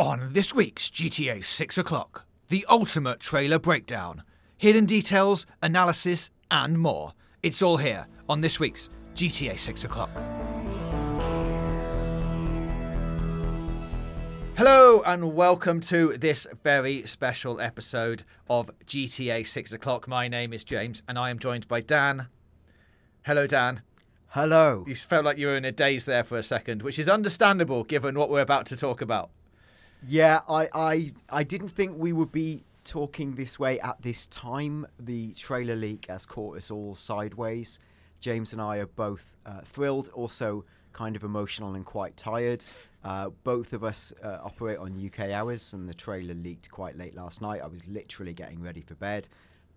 On this week's GTA 6 o'clock, the ultimate trailer breakdown, hidden details, analysis, and more. It's all here on this week's GTA 6 o'clock. Hello, and welcome to this very special episode of GTA 6 o'clock. My name is James, and I am joined by Dan. Hello, Dan. Hello. You felt like you were in a daze there for a second, which is understandable given what we're about to talk about. Yeah, I, I, I didn't think we would be talking this way at this time. The trailer leak has caught us all sideways. James and I are both uh, thrilled, also kind of emotional and quite tired. Uh, both of us uh, operate on UK hours, and the trailer leaked quite late last night. I was literally getting ready for bed.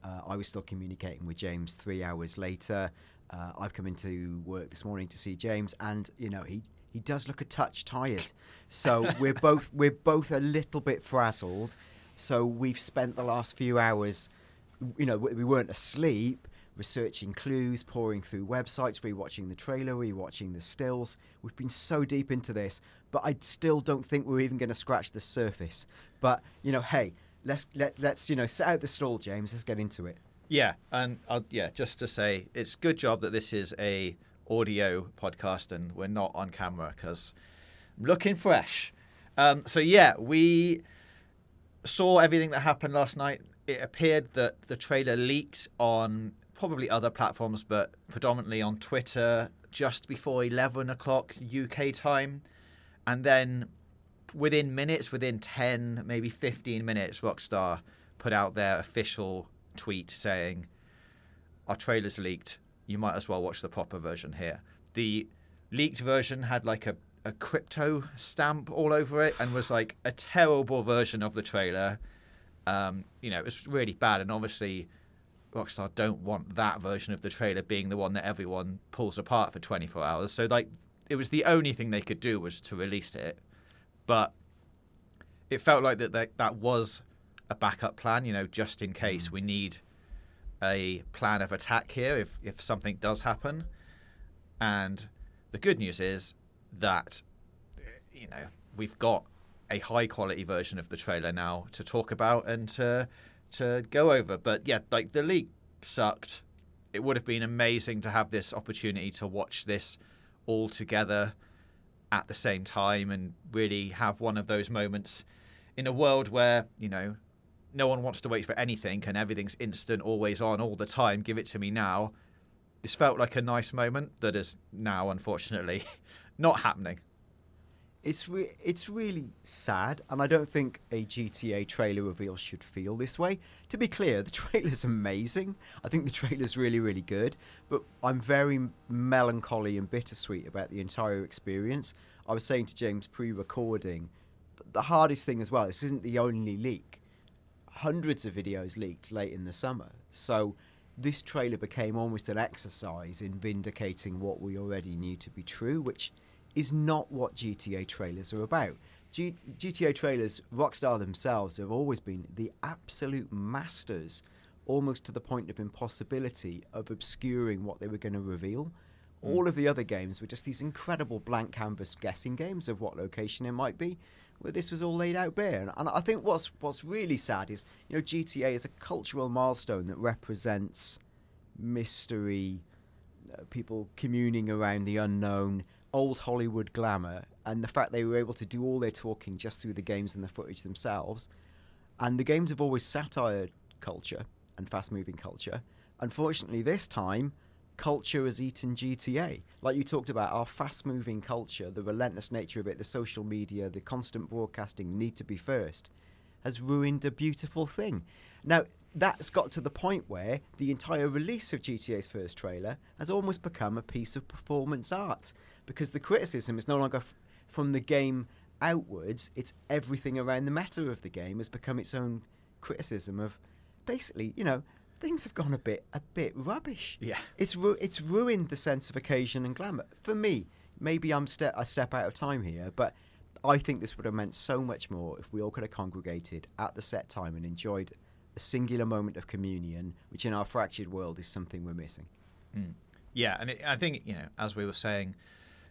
Uh, I was still communicating with James three hours later. Uh, I've come into work this morning to see James, and you know he he does look a touch tired. So we're both we're both a little bit frazzled. So we've spent the last few hours, you know, we weren't asleep, researching clues, pouring through websites, rewatching the trailer, rewatching the stills. We've been so deep into this, but I still don't think we're even going to scratch the surface. But you know, hey, let's let, let's you know set out the stall, James. Let's get into it. Yeah, and I'll, yeah, just to say, it's good job that this is a audio podcast and we're not on camera because I'm looking fresh. Um, so yeah, we saw everything that happened last night. It appeared that the trailer leaked on probably other platforms, but predominantly on Twitter just before 11 o'clock UK time. And then within minutes, within 10, maybe 15 minutes, Rockstar put out their official tweet saying, Our trailer's leaked. You might as well watch the proper version here. The leaked version had like a, a crypto stamp all over it and was like a terrible version of the trailer. Um, you know, it was really bad. And obviously, Rockstar don't want that version of the trailer being the one that everyone pulls apart for 24 hours. So, like, it was the only thing they could do was to release it. But it felt like that that, that was a backup plan, you know, just in case we need a plan of attack here if, if something does happen. And the good news is that, eh, you know, we've got a high quality version of the trailer now to talk about and to, to go over. But yeah, like the leak sucked. It would have been amazing to have this opportunity to watch this all together at the same time and really have one of those moments in a world where, you know, no one wants to wait for anything and everything's instant, always on, all the time. Give it to me now. This felt like a nice moment that is now, unfortunately, not happening. It's re- it's really sad, and I don't think a GTA trailer reveal should feel this way. To be clear, the trailer's amazing. I think the trailer's really, really good, but I'm very melancholy and bittersweet about the entire experience. I was saying to James pre-recording, the hardest thing as well. This isn't the only leak. Hundreds of videos leaked late in the summer, so this trailer became almost an exercise in vindicating what we already knew to be true, which is not what GTA trailers are about. G- GTA trailers, Rockstar themselves have always been the absolute masters, almost to the point of impossibility, of obscuring what they were going to reveal. Mm. All of the other games were just these incredible blank canvas guessing games of what location it might be, where this was all laid out bare. And I think what's what's really sad is, you know, GTA is a cultural milestone that represents mystery, uh, people communing around the unknown, old Hollywood glamour and the fact they were able to do all their talking just through the games and the footage themselves. And the games have always satired culture and fast moving culture. Unfortunately, this time, culture has eaten GTA. Like you talked about, our fast moving culture, the relentless nature of it, the social media, the constant broadcasting, need to be first, has ruined a beautiful thing. Now, that's got to the point where the entire release of GTA's first trailer has almost become a piece of performance art because the criticism is no longer f- from the game outwards, it's everything around the meta of the game has become its own criticism of basically, you know, things have gone a bit a bit rubbish. Yeah. It's ru- it's ruined the sense of occasion and glamour. For me, maybe I'm ste- a step out of time here, but I think this would have meant so much more if we all could have congregated at the set time and enjoyed a singular moment of communion, which in our fractured world is something we're missing. Mm. Yeah, and it, I think you know, as we were saying,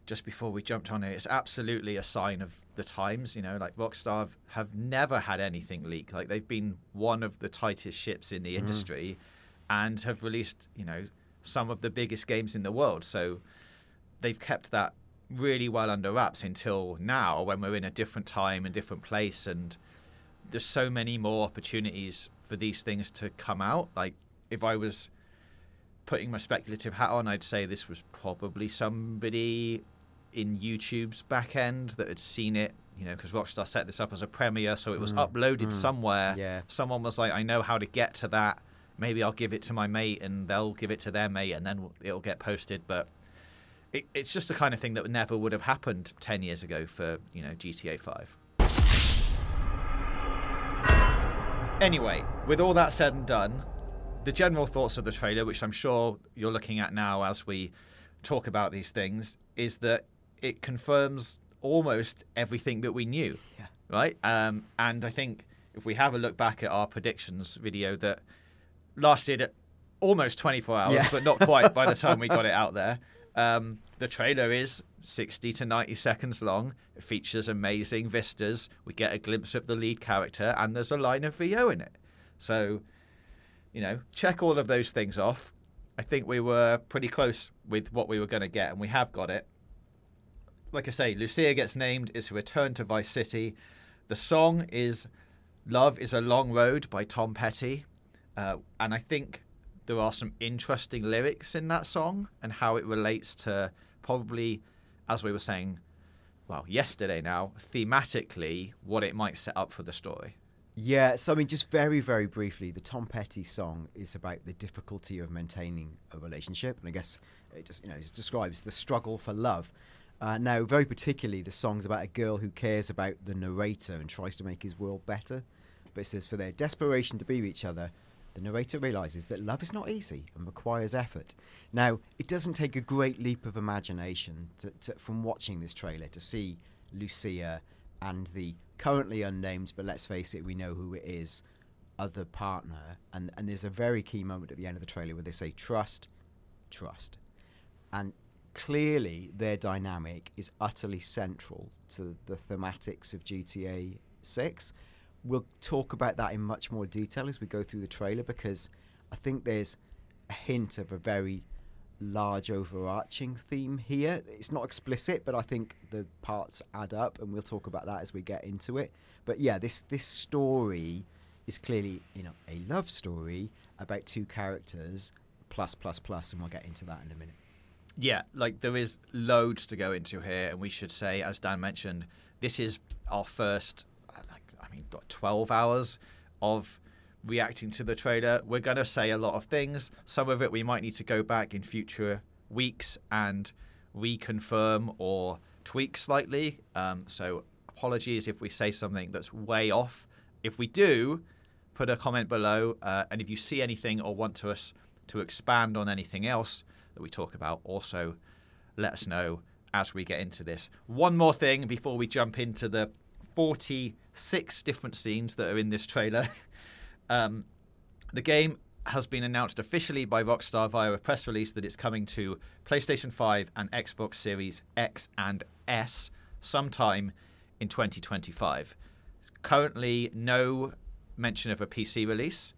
just before we jumped on it, it's absolutely a sign of the times. You know, like Rockstar have, have never had anything leak. Like they've been one of the tightest ships in the mm-hmm. industry, and have released you know some of the biggest games in the world. So they've kept that really well under wraps until now, when we're in a different time and different place, and there's so many more opportunities for these things to come out. Like if I was putting my speculative hat on, I'd say this was probably somebody in YouTube's back end that had seen it, you know, because Rockstar set this up as a premiere, so it was Mm, uploaded mm, somewhere. yeah. Someone was like, I know how to get to that. Maybe I'll give it to my mate and they'll give it to their mate and then it'll get posted. But it, it's just the kind of thing that never would have happened 10 years ago for, you know, GTA 5. Anyway, with all that said and done, the general thoughts of the trailer, which I'm sure you're looking at now as we talk about these things, is that it confirms almost everything that we knew, Yeah. right? Um, and I think if we have a look back at our predictions video that lasted almost 24 hours, Yeah. but not quite by the time we got it out there. Um, the trailer is 60 to 90 seconds long. It features amazing vistas. We get a glimpse of the lead character, and there's a line of VO in it. So, you know, check all of those things off. I think we were pretty close with what we were going to get, and we have got it. Like I say, Lucia gets named. It's a return to Vice City. The song is Love is a Long Road by Tom Petty. Uh, and I think there are some interesting lyrics in that song and how it relates to probably, as we were saying, well, yesterday now, thematically, what it might set up for the story. Yeah, so I mean, just very, very briefly, the Tom Petty song is about the difficulty of maintaining a relationship, and I guess it just you know it describes the struggle for love. Uh, now, very particularly, the song's about a girl who cares about the narrator and tries to make his world better. But it says for their desperation to be with each other, the narrator realizes that love is not easy and requires effort. Now, it doesn't take a great leap of imagination to, to, from watching this trailer to see Lucia and the currently unnamed, but let's face it, we know who it is, other partner. And, and there's a very key moment at the end of the trailer where they say, trust, trust. And clearly, their dynamic is utterly central to the thematics of GTA 6. We'll talk about that in much more detail as we go through the trailer because I think there's a hint of a very large overarching theme here. It's not explicit, but I think the parts add up, and we'll talk about that as we get into it. But yeah, this this story is clearly you know a love story about two characters plus plus plus, and we'll get into that in a minute. Yeah, like there is loads to go into here, and we should say, as Dan mentioned, this is our first, uh, like, I mean, 12 hours of reacting to the trailer. We're going to say a lot of things. Some of it we might need to go back in future weeks and reconfirm or tweak slightly. Um, so apologies if we say something that's way off. If we do, put a comment below. Uh, and if you see anything or want to us to expand on anything else that we talk about, also let us know as we get into this. One more thing before we jump into the 46 different scenes that are in this trailer. um, the game has been announced officially by Rockstar via a press release that it's coming to PlayStation 5 and Xbox Series X and S sometime in 2025. Currently, no mention of a PC release,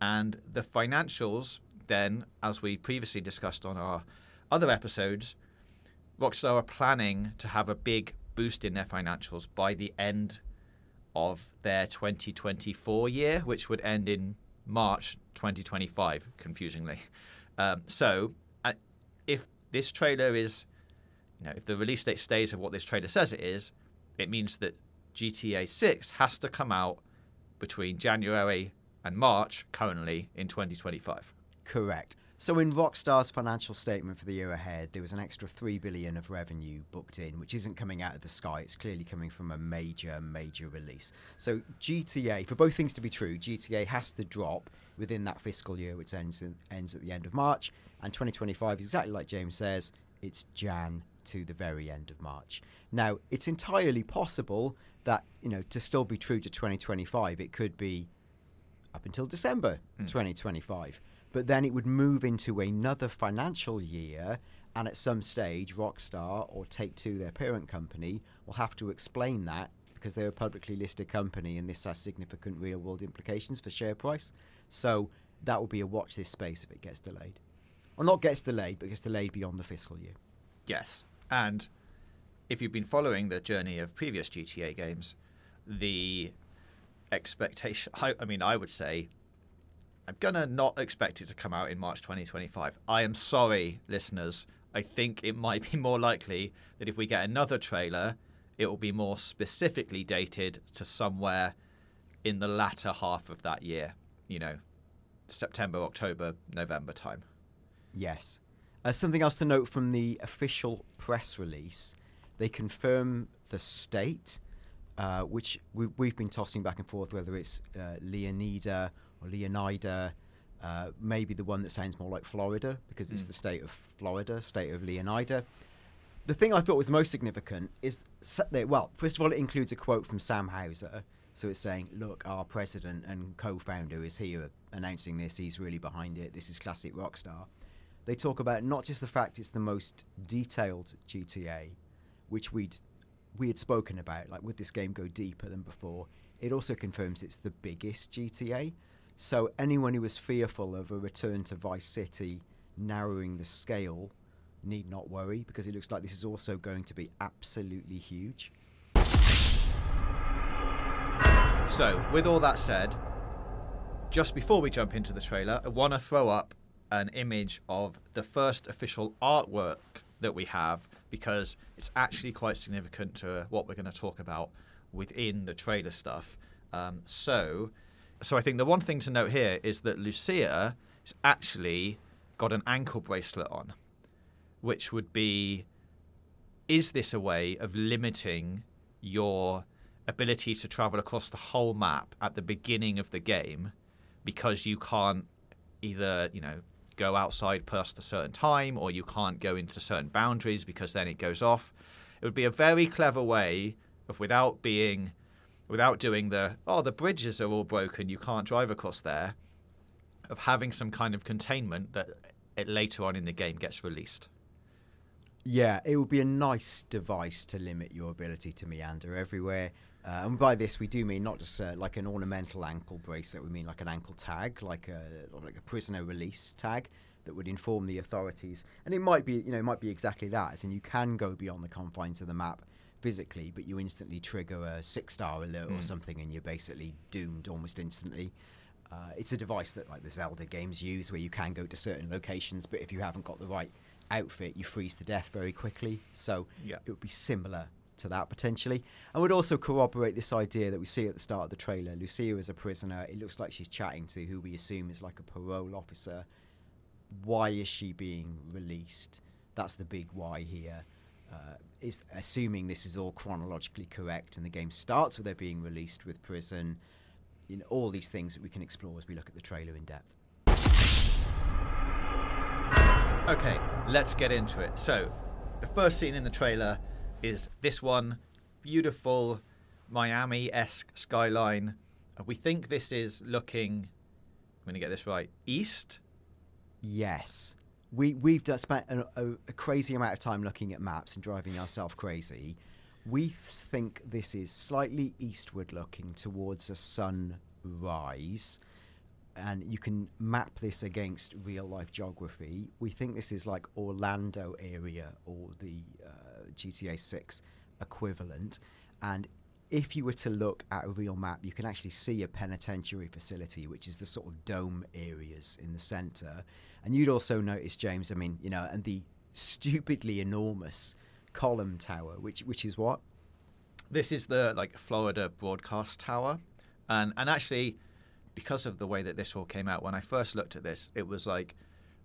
and the financials, then, as we previously discussed on our other episodes, Rockstar are planning to have a big boost in their financials by the end of their 2024 year, which would end in March 2025, confusingly. Um, so, uh, if this trailer is, you know, if the release date stays of what this trailer says it is, it means that GTA 6 has to come out between January and March, currently in 2025. Correct. So in Rockstar's financial statement for the year ahead, there was an extra 3 billion of revenue booked in, which isn't coming out of the sky. It's clearly coming from a major major release. So GTA, for both things to be true, GTA has to drop within that fiscal year which ends in, ends at the end of March, and 2025 exactly like James says, it's Jan to the very end of March. Now, it's entirely possible that, you know, to still be true to 2025, it could be up until December hmm. 2025. But then it would move into another financial year And at some stage, Rockstar or Take Two, their parent company, will have to explain that because they're a publicly listed company and this has significant real world implications for share price. So that will be a watch this space if it gets delayed. Or not gets delayed, but gets delayed beyond the fiscal year. Yes. And if you've been following the journey of previous GTA games, the expectation, I, I mean, I would say I'm to not expect it to come out in March 2025. I am sorry, listeners. I think it might be more likely that if we get another trailer, it will be more specifically dated to somewhere in the latter half of that year. You know, September, October, November time. Yes. Uh, something else to note from the official press release they confirm the state, uh, which we, have been tossing back and forth whether it's uh, Leonida or Leonida. Uh, maybe the one that sounds more like Florida because it's mm. the state of Florida, state of Leonida. The thing I thought was most significant is, well, first of all, it includes a quote from Sam Houser. So it's saying, look, our president and co founder is here announcing this. He's really behind it. This is classic Rockstar. They talk about not just the fact it's the most detailed GTA, which we'd we had spoken about, like would this game go deeper than before? It also confirms it's the biggest GTA. So anyone who was fearful of a return to Vice City narrowing the scale need not worry because it looks like this is also going to be absolutely huge. So, with all that said, just before we jump into the trailer, I want to throw up an image of the first official artwork that we have because it's actually quite significant to what we're going to talk about within the trailer stuff. Um, so, so I think the one thing to note here is that Lucia has actually got an ankle bracelet on, which would be: is this a way of limiting your ability to travel across the whole map at the beginning of the game because you can't either, you know, go outside past a certain time or you can't go into certain boundaries because then it goes off. It would be a very clever way of without being without doing the oh the bridges are all broken you can't drive across there of having some kind of containment that it later on in the game gets released. Yeah, it would be a nice device to limit your ability to meander everywhere. Uh, and by this, we do mean not just uh, like an ornamental ankle bracelet. We mean like an ankle tag, like a like a prisoner release tag that would inform the authorities. And it might be, you know, it might be exactly that. As in, you can go beyond the confines of the map physically, but you instantly trigger a six-star alert mm. or hmm. something, and you're basically doomed almost instantly. Uh, it's a device that like the Zelda games use, where you can go to certain locations, but if you haven't got the right outfit, you freeze to death very quickly. So yeah. it would be similar to that potentially. And would also corroborate this idea that we see at the start of the trailer. Lucia is a prisoner. It looks like she's chatting to who we assume is like a parole officer. Why is she being released? That's the big why here. Uh, is assuming this is all chronologically correct and the game starts with her being released with prison. You know, all these things that we can explore as we look at the trailer in depth. Okay, let's get into it. So, the first scene in the trailer is this one beautiful Miami esque skyline. We think this is looking, I'm going to get this right, east? Yes. We, we've spent a, a, a crazy amount of time looking at maps and driving ourselves crazy. We think this is slightly eastward looking towards a sunrise and you can map this against real life geography. We think this is like Orlando area or the uh, GTA 6 equivalent. And if you were to look at a real map, you can actually see a penitentiary facility, which is the sort of dome areas in the center. And you'd also notice, James, I mean, you know, and the stupidly enormous column tower, which which is what? This is the like Florida Broadcast Tower, and and actually, because of the way that this all came out, when I first looked at this, it was like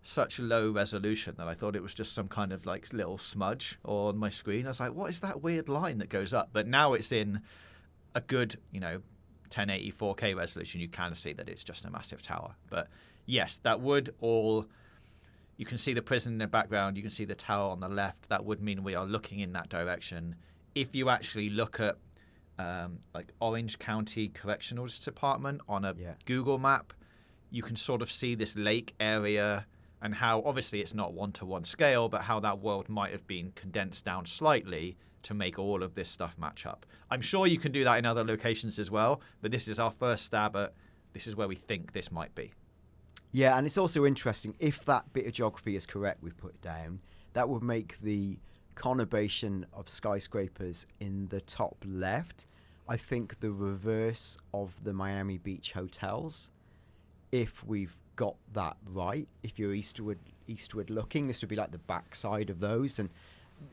such low resolution that I thought it was just some kind of like little smudge on my screen. I was like, what is that weird line that goes up? But now it's in a good, you know, 1080 4K resolution. You can see that it's just a massive tower. But yes, that would all. You can see the prison in the background. You can see the tower on the left. That would mean we are looking in that direction. If you actually look at um, like Orange County Correctional Department on a yeah. Google map, you can sort of see this lake area and how obviously it's not one to one scale, but how that world might have been condensed down slightly to make all of this stuff match up. I'm sure you can do that in other locations as well, but this is our first stab at this is where we think this might be. Yeah, and it's also interesting if that bit of geography is correct we've put down, that would make the conurbation of skyscrapers in the top left, I think the reverse of the Miami Beach hotels. If we've got that right, if you're eastward eastward looking, this would be like the backside of those, and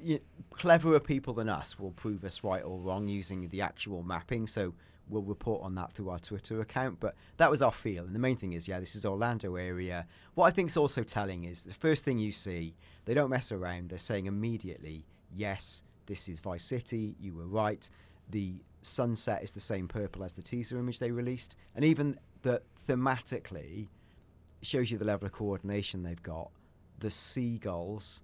y cleverer people than us will prove us right or wrong using the actual mapping. So we'll report on that through our Twitter account. But that was our feel, and the main thing is, yeah, this is Orlando area. What I think is also telling is the first thing you see, they don't mess around. They're saying immediately, yes, this is Vice City. You were right. The sunset is the same purple as the teaser image they released, and even that thematically shows you the level of coordination they've got. The seagulls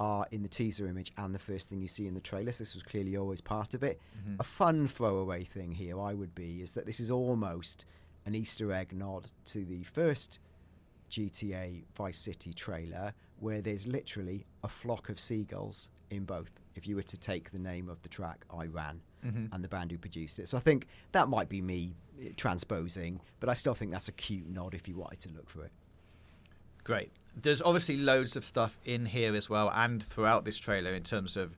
are in the teaser image and the first thing you see in the trailer. So this was clearly always part of it. Mm-hmm. A fun throwaway thing here, I would be, is that this is almost an Easter egg nod to the first GTA Vice City trailer, where there's literally a flock of seagulls in both. If you were to take the name of the track, I Ran, Mhm. and the band who produced it. So I think that might be me eh, transposing, but I still think that's a cute nod if you wanted to look for it. Great. There's obviously loads of stuff in here as well, and throughout this trailer in terms of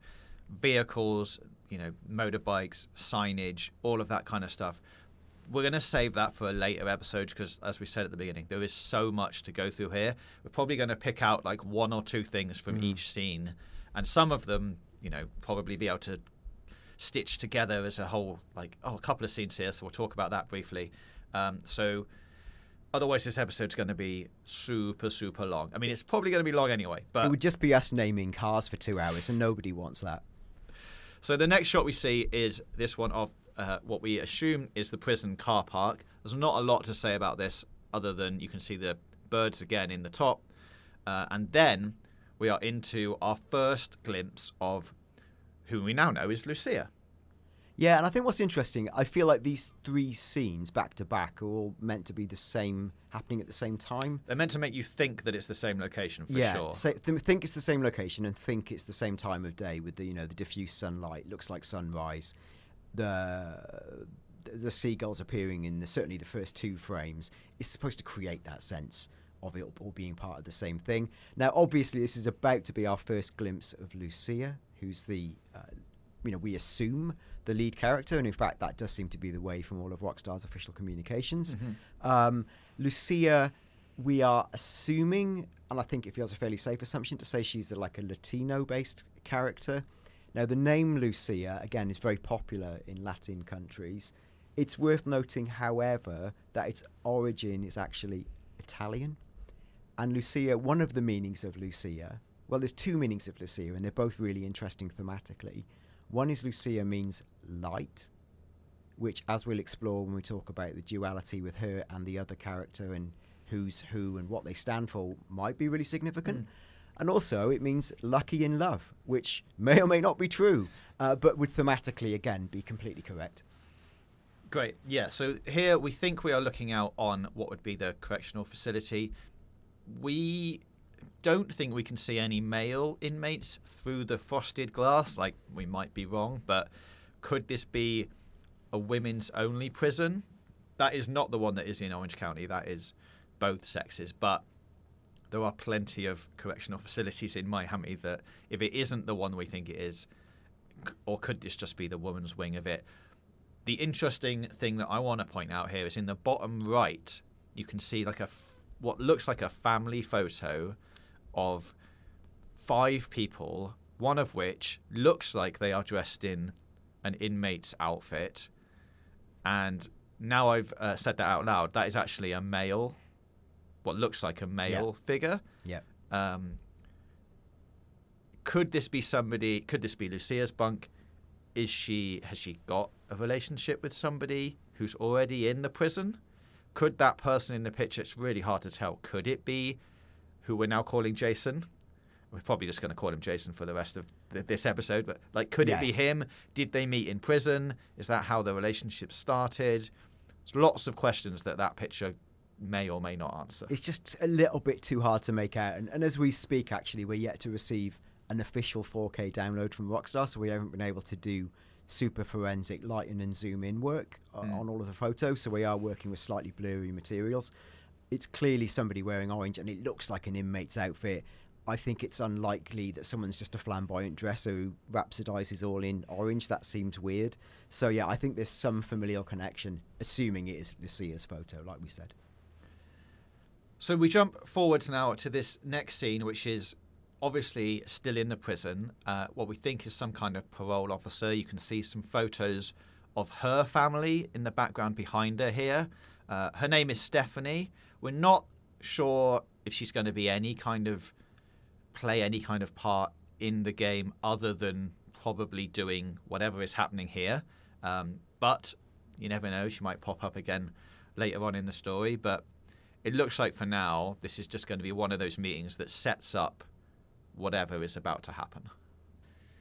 vehicles, you know, motorbikes, signage, all of that kind of stuff. We're going to save that for a later episode because, as we said at the beginning, there is so much to go through here. We're probably going to pick out like one or two things from Mm. each scene, and some of them, you know, probably be able to stitch together as a whole. Like, oh, a couple of scenes here, so we'll talk about that briefly. Um, so Otherwise, this episode's going to be super, super long. I mean, it's probably going to be long anyway. But. It would just be us naming cars for two hours, and nobody wants that. so the next shot we see is this one of uh, what we assume is the prison car park. There's not a lot to say about this, other than you can see the birds again in the top, uh, and then we are into our first glimpse of who we now know is Lucia. Yeah, and I think what's interesting, I feel like these three scenes back to back are all meant to be the same, happening at the same time. They're meant to make you think that it's the same location for yeah, sure. so th- think it's the same location and think it's the same time of day with the you know the diffuse sunlight, looks like sunrise. The the seagulls appearing in the, certainly the first two frames is supposed to create that sense of it all being part of the same thing. Now, obviously, this is about to be our first glimpse of Lucia, who's the uh, you know we assume the lead character, and in fact, that does seem to be the way from all of Rockstar's official communications. Um, Lucia, we are assuming, and I think it feels a fairly safe assumption to say she's a, like a Latino-based character. Now, the name Lucia again is very popular in Latin countries. It's worth noting, however, that its origin is actually Italian. And Lucia, one of the meanings of Lucia, well, there's two meanings of Lucia, and they're both really interesting thematically. One is Lucia means light, which, as we'll explore when we talk about the duality with her and the other character and who's who and what they stand for, might be really significant. Mm. And also, it means lucky in love, which may or may not be true, uh, but would thematically, again, be completely correct. Great. Yeah. So here we think we are looking out on what would be the correctional facility. We don't think we can see any male inmates through the frosted glass. Like, we might be wrong, but could this be a women's only prison? That is not the one that is in Orange County. That is both sexes. But there are plenty of correctional facilities in Miami that, if it isn't the one we think it is, or could this just be the woman's wing of it? The interesting thing that I want to point out here is in the bottom right, you can see like a what looks like a family photo of five people, one of which looks like they are dressed in an inmate's outfit. And now I've uh, said that out loud, that is actually a male, what looks like a male figure. Yep. Um, could this be somebody? Could this be Lucia's bunk? Is she has she got a relationship with somebody who's already in the prison? Could that person in the picture? It's really hard to tell. Could it be who we're now calling Jason? We're probably just going to call him Jason for the rest of th- this episode. But like, could it be him? Did they meet in prison? Is that how the relationship started? There's lots of questions that that picture may or may not answer. It's just a little bit too hard to make out. And, and as we speak, actually, we're yet to receive an official 4K download from Rockstar, so we haven't been able to do super forensic lighting and zoom in work Mm. on all of the photos. So we are working with slightly blurry materials. It's clearly somebody wearing orange, and it looks like an inmate's outfit. I think it's unlikely that someone's just a flamboyant dresser who rhapsodizes all in orange. That seems weird. So yeah, I think there's some familial connection, assuming it is Lucia's photo, like we said. So we jump forwards now to this next scene, which is obviously still in the prison. Uh, what we think is some kind of parole officer. You can see some photos of her family in the background behind her here. Uh, her name is Stephanie. We're not sure if she's going to be any kind of play any kind of part in the game other than probably doing whatever is happening here. Um, but you never know; she might pop up again later on in the story. But it looks like for now, this is just going to be one of those meetings that sets up whatever is about to happen.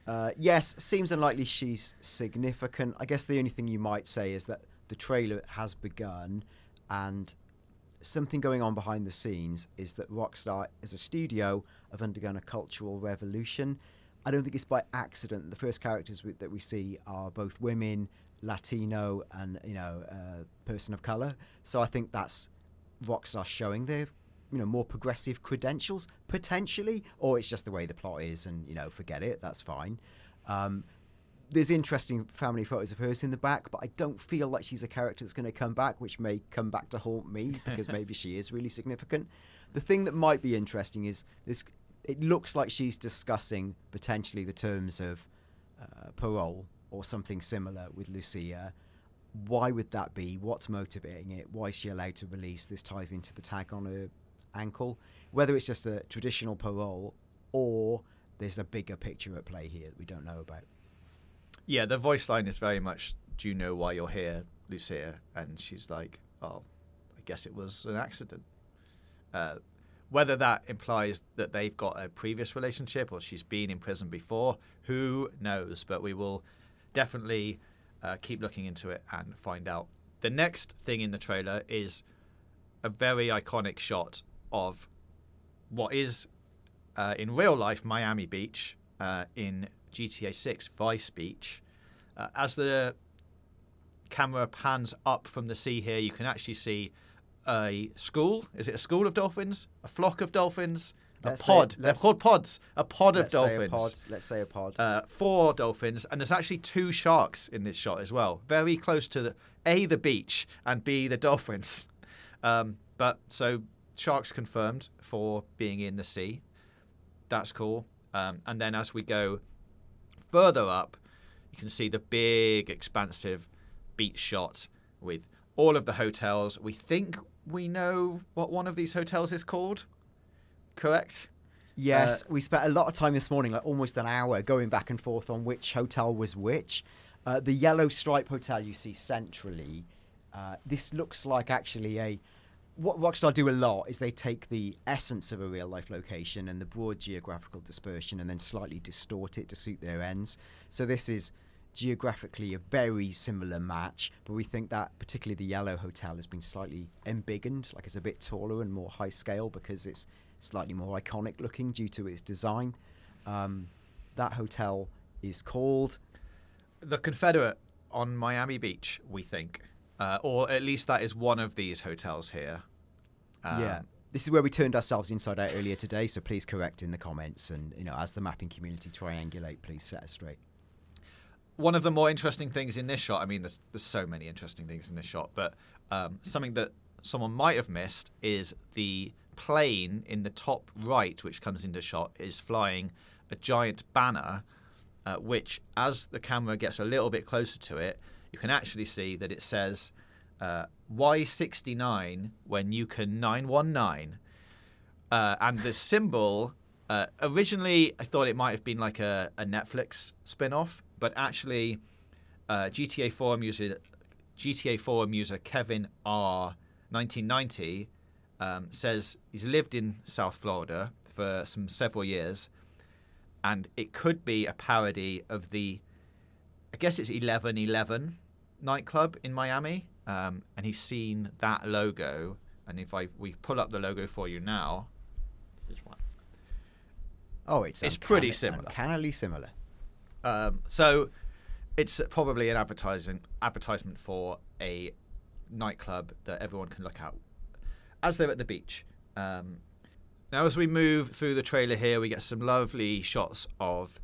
Uh, yes, seems unlikely she's significant. I guess the only thing you might say is that the trailer has begun, and something going on behind the scenes is that Rockstar, as a studio, have undergone a cultural revolution. I don't think it's by accident. The first characters we, that we see are both women, Latino, and you know, uh, person of color. So I think that's Rockstar showing their you know more progressive credentials potentially, or it's just the way the plot is, and you know, forget it. That's fine. Um, there's interesting family photos of hers in the back, but I don't feel like she's a character that's going to come back, which may come back to haunt me because maybe she is really significant. The thing that might be interesting is this. It looks like she's discussing potentially the terms of uh, parole or something similar with Lucia. Why would that be? What's motivating it? Why is she allowed to release? This ties into the tag on her ankle. Whether it's just a traditional parole or there's a bigger picture at play here that we don't know about. Yeah, the voice line is very much, "Do you know why you're here, Lucia?" And she's like, "Oh, I guess it was an accident." Uh, whether that implies that they've got a previous relationship or she's been in prison before, who knows? But we will definitely uh, keep looking into it and find out. The next thing in the trailer is a very iconic shot of what is uh, in real life Miami Beach uh, in GTA 6 Vice Beach. Uh, as the camera pans up from the sea here, you can actually see a school. Is it a school of dolphins? A flock of dolphins? Let's a say- pod. They're called pods. A pod of say dolphins. pod. Let's say a pod. Uh, four dolphins, and there's actually two sharks in this shot as well. Very close to the a the beach and b the dolphins. Um, but so sharks confirmed for being in the sea. That's cool. Um, and then as we go further up, you can see the big, expansive beach shot with all of the hotels. We think we know what one of these hotels is called. Correct? Yes, Uh, we spent a lot of time this morning, like almost an hour, going back and forth on which hotel was which. Uh, the yellow stripe hotel you see centrally, uh, this looks like actually a. What Rockstar do a lot is they take the essence of a real life location and the broad geographical dispersion and then slightly distort it to suit their ends. So this is geographically a very similar match, but we think that particularly the yellow hotel has been slightly embiggened, like it's a bit taller and more high scale because it's slightly more iconic looking due to its design. Um, that hotel is called the Confidante on Miami Beach, we think, uh, or at least that is one of these hotels here. Um, yeah. This is where we turned ourselves inside out earlier today, so please correct in the comments and you know as the mapping community triangulate, please set us straight. One of the more interesting things in this shot, I mean, there's, there's so many interesting things in this shot, but um, something that someone might have missed is the plane in the top right, which comes into shot, is flying a giant banner, uh, which, as the camera gets a little bit closer to it, you can actually see that it says uh, Y69 when you can 919. Uh, and the symbol, uh, originally, I thought it might have been like a, a Netflix spin off, but actually, uh, GTA forum user GTA forum user Kevin R 1990 um, says he's lived in South Florida for some several years, and it could be a parody of the, I guess it's 1111 nightclub in Miami, um, and he's seen that logo And if I we pull up the logo for you now, this is one. Oh, it's It's uncanny- pretty similar. Uncannily similar. Um, so it's probably an advertising advertisement for a nightclub that everyone can look at as they're at the beach. Um, now, as we move through the trailer here, we get some lovely shots of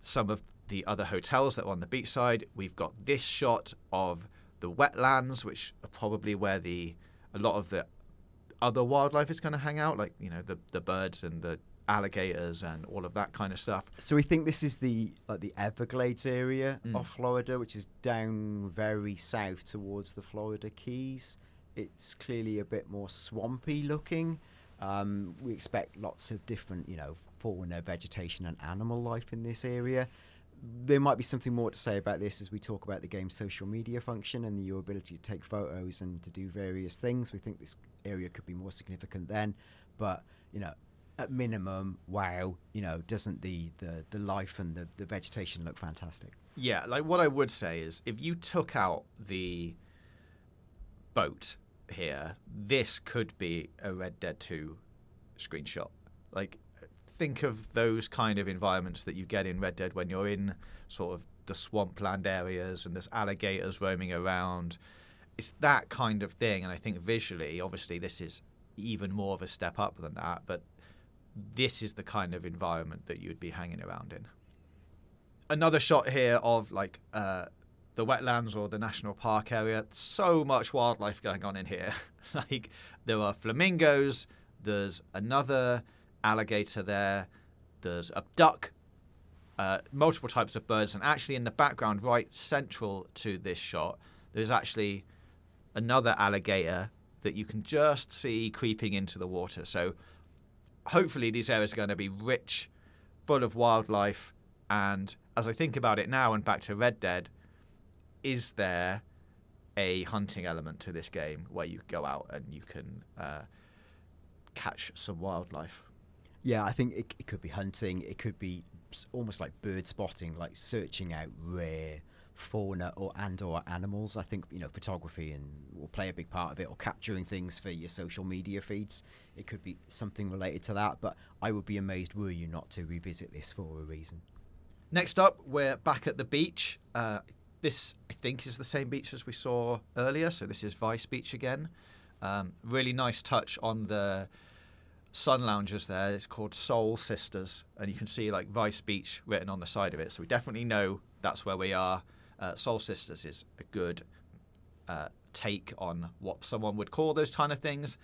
some of the other hotels that are on the beachside. We've got this shot of the wetlands, which are probably where the a lot of the other wildlife is going to hang out, like you know the the birds and the alligators and all of that kind of stuff. So we think this is the like the Everglades area Mm. of Florida, which is down very south towards the Florida Keys. It's clearly a bit more swampy looking. Um, we expect lots of different, you know, fauna, vegetation, and animal life in this area. There might be something more to say about this as we talk about the game's social media function and your ability to take photos and to do various things. We think this area could be more significant then, but you know, at minimum, wow, you know, doesn't the the, the life and the, the vegetation look fantastic? Yeah, like what I would say is if you took out the boat here, this could be a Red Dead 2 screenshot. Like, think of those kind of environments that you get in Red Dead when you're in sort of the swampland areas and there's alligators roaming around. It's that kind of thing. And I think visually, obviously, this is even more of a step up than that. But this is the kind of environment that you'd be hanging around in another shot here of like uh, the wetlands or the national park area. So much wildlife going on in here. like there are flamingos. There's another alligator there. There's a duck. Uh, multiple types of birds, and actually in the background, right central to this shot, there's actually another alligator that you can just see creeping into the water. So hopefully these areas are going to be rich, full of wildlife. And as I think about it now and back to Red Dead, is there a hunting element to this game where you go out and you can uh, catch some wildlife? Yeah, I think it, it could be hunting. It could be almost like bird spotting, like searching out rare fauna or and or animals. I think you know photography and will play a big part of it, or capturing things for your social media feeds. It could be something related to that. But I would be amazed were you not to revisit this for a reason. Next up, we're back at the beach. Uh, this, I think, is the same beach as we saw earlier. So this is Vice Beach again. Um, really nice touch on the sun lounges there. It's called Soul Sisters, and you can see like Vice Beach written on the side of it. So we definitely know that's where we are. Uh, Soul Sisters is a good uh, take on what someone would call those kind of things.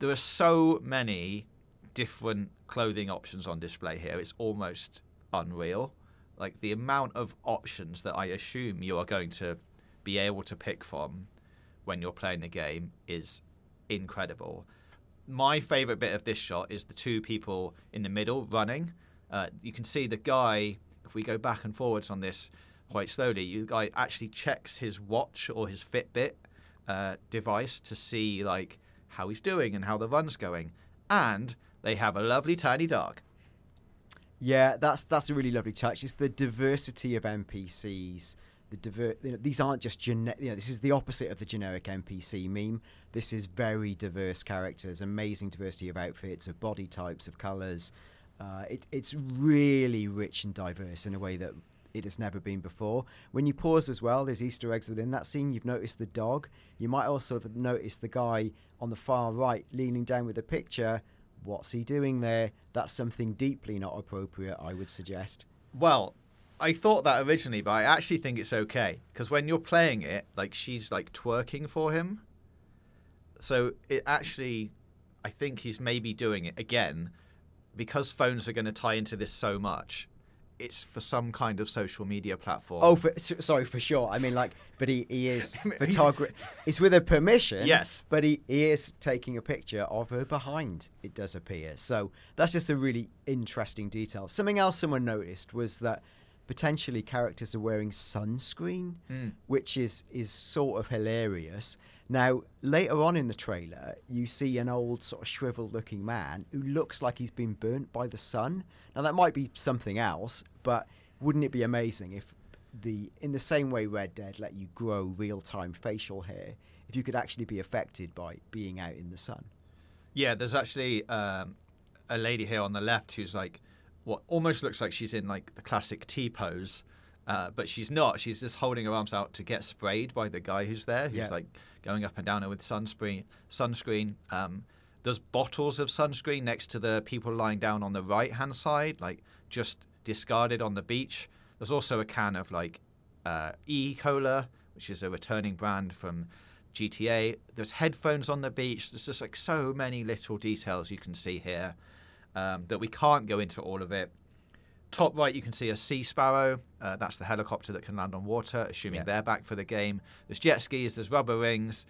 There are so many different clothing options on display here. It's almost unreal. Like the amount of options that I assume you are going to be able to pick from when you're playing the game is incredible. My favorite bit of this shot is the two people in the middle running. Uh, you can see the guy, if we go back and forwards on this quite slowly, the guy actually checks his watch or his Fitbit uh, device to see like how he's doing and how the run's going. And they have a lovely tiny dog. Yeah, that's that's a really lovely touch. It's the diversity of NPCs. The diver- you know, these aren't just generic. You know, this is the opposite of the generic NPC meme. This is very diverse characters, amazing diversity of outfits, of body types, of colours. Uh, it, it's really rich and diverse in a way that it has never been before. When you pause as well, there's Easter eggs within that scene. You've noticed the dog. You might also notice the guy on the far right leaning down with a picture. What's he doing there? That's something deeply not appropriate, I would suggest. Well, I thought that originally, but I actually think it's okay because when you're playing it, like she's like twerking for him. So it actually, I think he's maybe doing it again because phones are going to tie into this so much. It's for some kind of social media platform. Oh, for, sorry, for sure. I mean, like, but he, he is photography. It's with a permission. Yes. But he, he is taking a picture of her behind, it does appear. So that's just a really interesting detail. Something else someone noticed was that potentially characters are wearing sunscreen, Mm. which is, is sort of hilarious. Now, later on in the trailer, you see an old, sort of shriveled looking man who looks like he's been burnt by the sun. Now, that might be something else, but wouldn't it be amazing if the in the same way Red Dead let you grow real time facial hair if you could actually be affected by being out in the sun. Yeah, there's actually um, a lady here on the left who's like, what almost looks like she's in like the classic T pose, uh, but she's not. She's just holding her arms out to get sprayed by the guy who's there, who's Yeah. like going up and down her with sunscreen. Sunscreen. Um, there's bottles of sunscreen next to the people lying down on the right hand side, like just discarded on the beach. There's also a can of like uh, E Cola, which is a returning brand from GTA. There's headphones on the beach. There's just like so many little details you can see here um, that we can't go into all of it. Top right, you can see a Sea Sparrow. Uh, that's the helicopter that can land on water, assuming Yeah. they're back for the game. There's jet skis, there's rubber rings,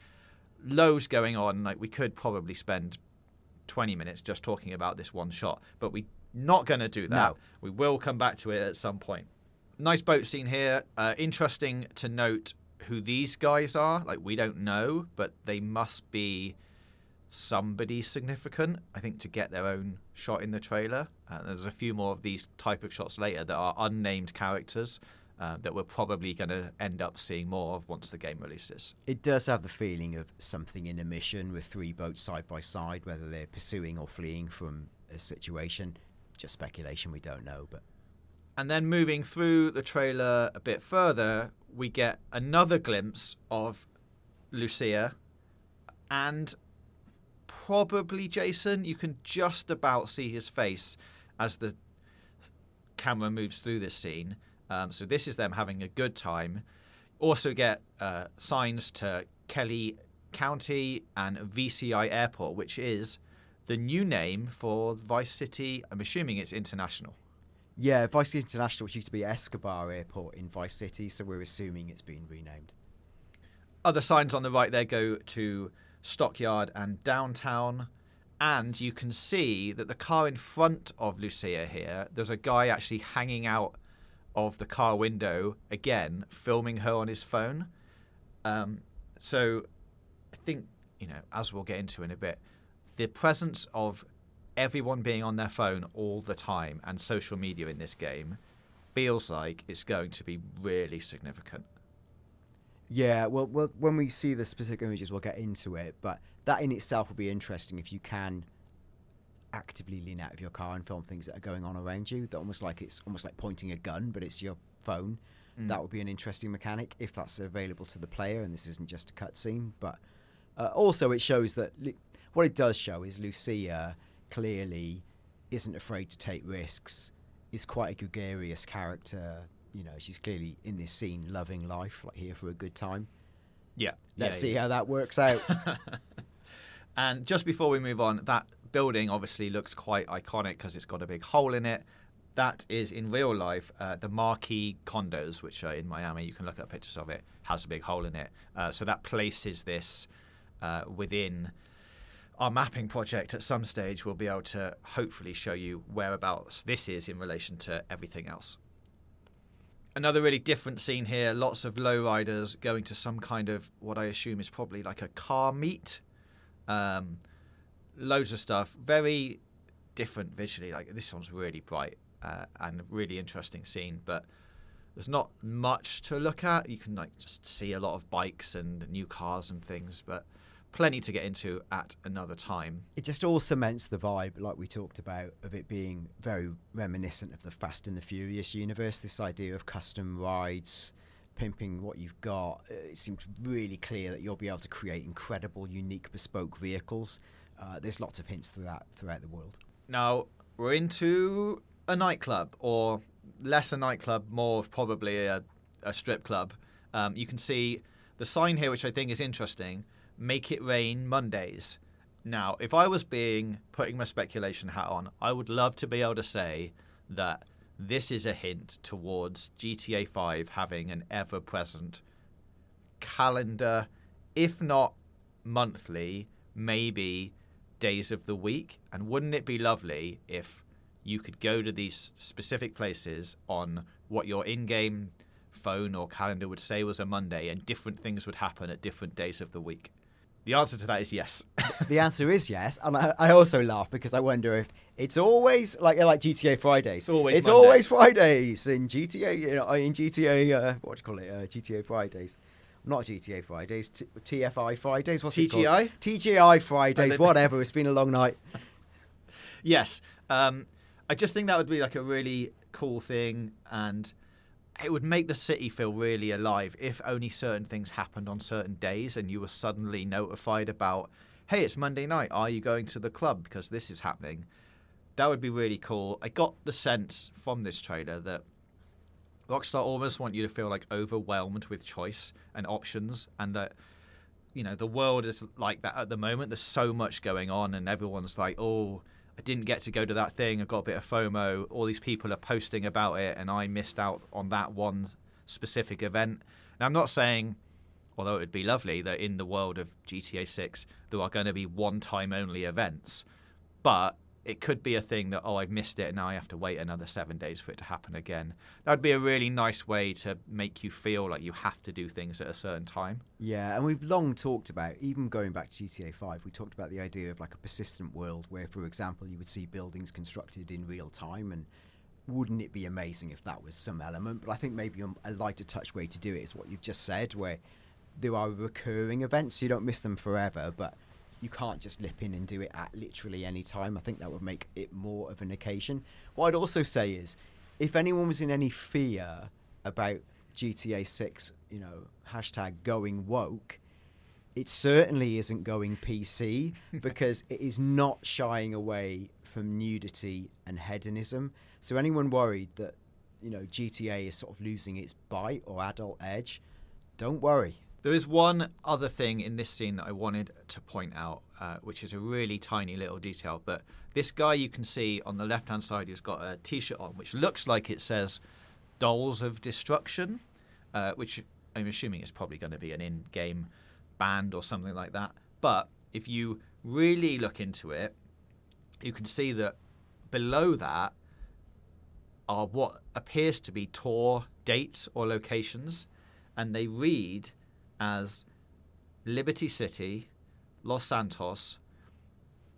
loads going on. Like we could probably spend 20 minutes just talking about this one shot, but we're not going to do that. No. We will come back to it at some point. Nice boat scene here. Uh, interesting to note who these guys are. Like we don't know, but they must be somebody significant. I think to get their own shot in the trailer. Uh, there's a few more of these type of shots later that are unnamed characters uh, that we're probably going to end up seeing more of once the game releases. It does have the feeling of something in a mission with three boats side by side, whether they're pursuing or fleeing from a situation. Just speculation, we don't know, but And then moving through the trailer a bit further, we get another glimpse of Lucia and probably Jason. You can just about see his face as the camera moves through this scene. Um, so this is them having a good time. Also get uh, signs to Kelly County and VCI Airport, which is the new name for Vice City. I'm assuming it's international. yeah, Vice City International, which used to be Escobar Airport in Vice City, so we're assuming it's been renamed. Other signs on the right there go to Stockyard and Downtown. And you can see that the car in front of Lucia here, there's a guy actually hanging out of the car window again, filming her on his phone. Um, so I think, you know, as we'll get into in a bit, the presence of everyone being on their phone all the time and social media in this game feels like it's going to be really significant. Yeah, well, well, when we see the specific images, we'll get into it. But that in itself will be interesting if you can actively lean out of your car and film things that are going on around you. That almost like it's almost like pointing a gun, but it's your phone. Mm. That would be an interesting mechanic if that's available to the player, and this isn't just a cutscene. But uh, also, it shows that Lu- what it does show is Lucia clearly isn't afraid to take risks. Is quite a gregarious character. You know, she's clearly in this scene loving life, like here for a good time. Yeah. Let's yeah, see yeah. how that works out. And just before we move on, that building obviously looks quite iconic because it's got a big hole in it. That is in real life uh, the Marquee condos, which are in Miami. You can look at pictures of it. Has a big hole in it. Uh, so that places this uh, within our mapping project. At some stage, we'll be able to hopefully show you whereabouts this is in relation to everything else. Another really different scene here. Lots of lowriders going to some kind of what I assume is probably like a car meet. Um, loads of stuff. Very different visually. Like this one's really bright uh, and really interesting scene, but there's not much to look at. You can like just see a lot of bikes and new cars and things, but plenty to get into at another time. it just all cements the vibe, like we talked about, of it being very reminiscent of the Fast and the Furious universe. This idea of custom rides, pimping what you've got. Uh, It seems really clear that you'll be able to create incredible, unique, bespoke vehicles. Uh, there's lots of hints through that throughout the world. Now we're into a nightclub, or less a nightclub, more of probably a, a strip club. Um, you can see the sign here, which I think is interesting. Make it rain Mondays. Now, if I was being putting my speculation hat on, I would love to be able to say that this is a hint towards GTA 5 having an ever-present calendar, if not monthly, maybe days of the week. And wouldn't it be lovely if you could go to these specific places on what your in game phone or calendar would say was a Monday and different things would happen at different days of the week? The answer to that is yes. the answer is yes, and I, I also laugh because I wonder if it's always like like GTA Fridays. It's always it's Monday. always Fridays in GTA. You know, in GTA, uh, what do you call it? Uh, GTA Fridays. not GTA Fridays, t- TFI Fridays. What's it called? TGI? TGI Fridays. whatever. It's been a long night. Yes. Um, I just think that would be like a really cool thing, and it would make the city feel really alive if only certain things happened on certain days and you were suddenly notified about, hey, it's Monday night. Are you going to the club because this is happening? That would be really cool. I got the sense from this trailer that Rockstar almost want you to feel like overwhelmed with choice and options, and that you know the world is like that at the moment. There's so much going on, and everyone's like, "Oh, I didn't get to go to that thing. I got a bit of FOMO. All these people are posting about it, and I missed out on that one specific event." Now, I'm not saying, although it would be lovely that in the world of GTA 6 there are going to be one-time only events, but it could be a thing that oh I've missed it and now I have to wait another seven days for it to happen again. That would be a really nice way to make you feel like you have to do things at a certain time. Yeah, and we've long talked about, even going back to GTA 5, we talked about the idea of like a persistent world where, for example, you would see buildings constructed in real time. And wouldn't it be amazing if that was some element? But I think maybe a lighter touch way to do it is what you've just said, where there are recurring events, so you don't miss them forever, but you can't just lip in and do it at literally any time. I think that would make it more of an occasion. What I'd also say is, if anyone was in any fear about GTA 6, you know, hashtag going woke, it certainly isn't going PC because it is not shying away from nudity and hedonism. So anyone worried that, you know, GTA is sort of losing its bite or adult edge, don't worry. There is one other thing in this scene that I wanted to point out, uh, which is a really tiny little detail. But this guy you can see on the left hand side who's got a t shirt on, which looks like it says Dolls of Destruction, uh, which I'm assuming is probably going to be an in game band or something like that. But if you really look into it, you can see that below that are what appears to be tour dates or locations, and they read as Liberty City, Los Santos,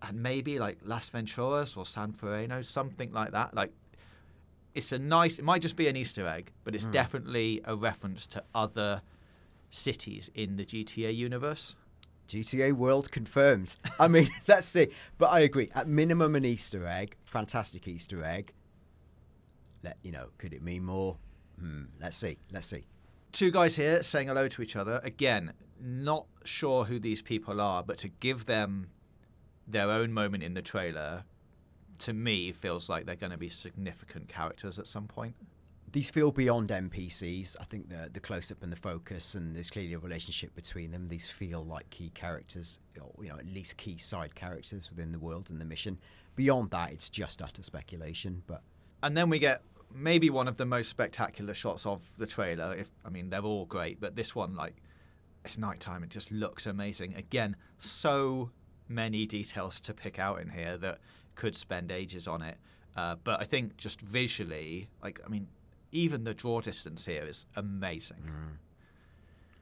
and maybe like Las Venturas or San Fernando, something like that. Like it's a nice. It might just be an Easter egg, but it's definitely a reference to other cities in the GTA universe. GTA World confirmed. I mean, let's see. But I agree. At minimum, an Easter egg, fantastic Easter egg. Let you know, could it mean more? Hmm, let's see. Let's see. Two guys here saying hello to each other. Again, not sure who these people are, but to give them their own moment in the trailer, to me, feels like they're going to be significant characters at some point. These feel beyond NPCs. I think the the close up and the focus, and there's clearly a relationship between them. These feel like key characters, or you know, at least key side characters within the world and the mission. Beyond that, it's just utter speculation. But And then we get maybe one of the most spectacular shots of the trailer. If I mean, they're all great, but this one, like, it's nighttime. It just looks amazing. Again, so many details to pick out in here that could spend ages on it. Uh, but I think just visually, like, I mean, even the draw distance here is amazing.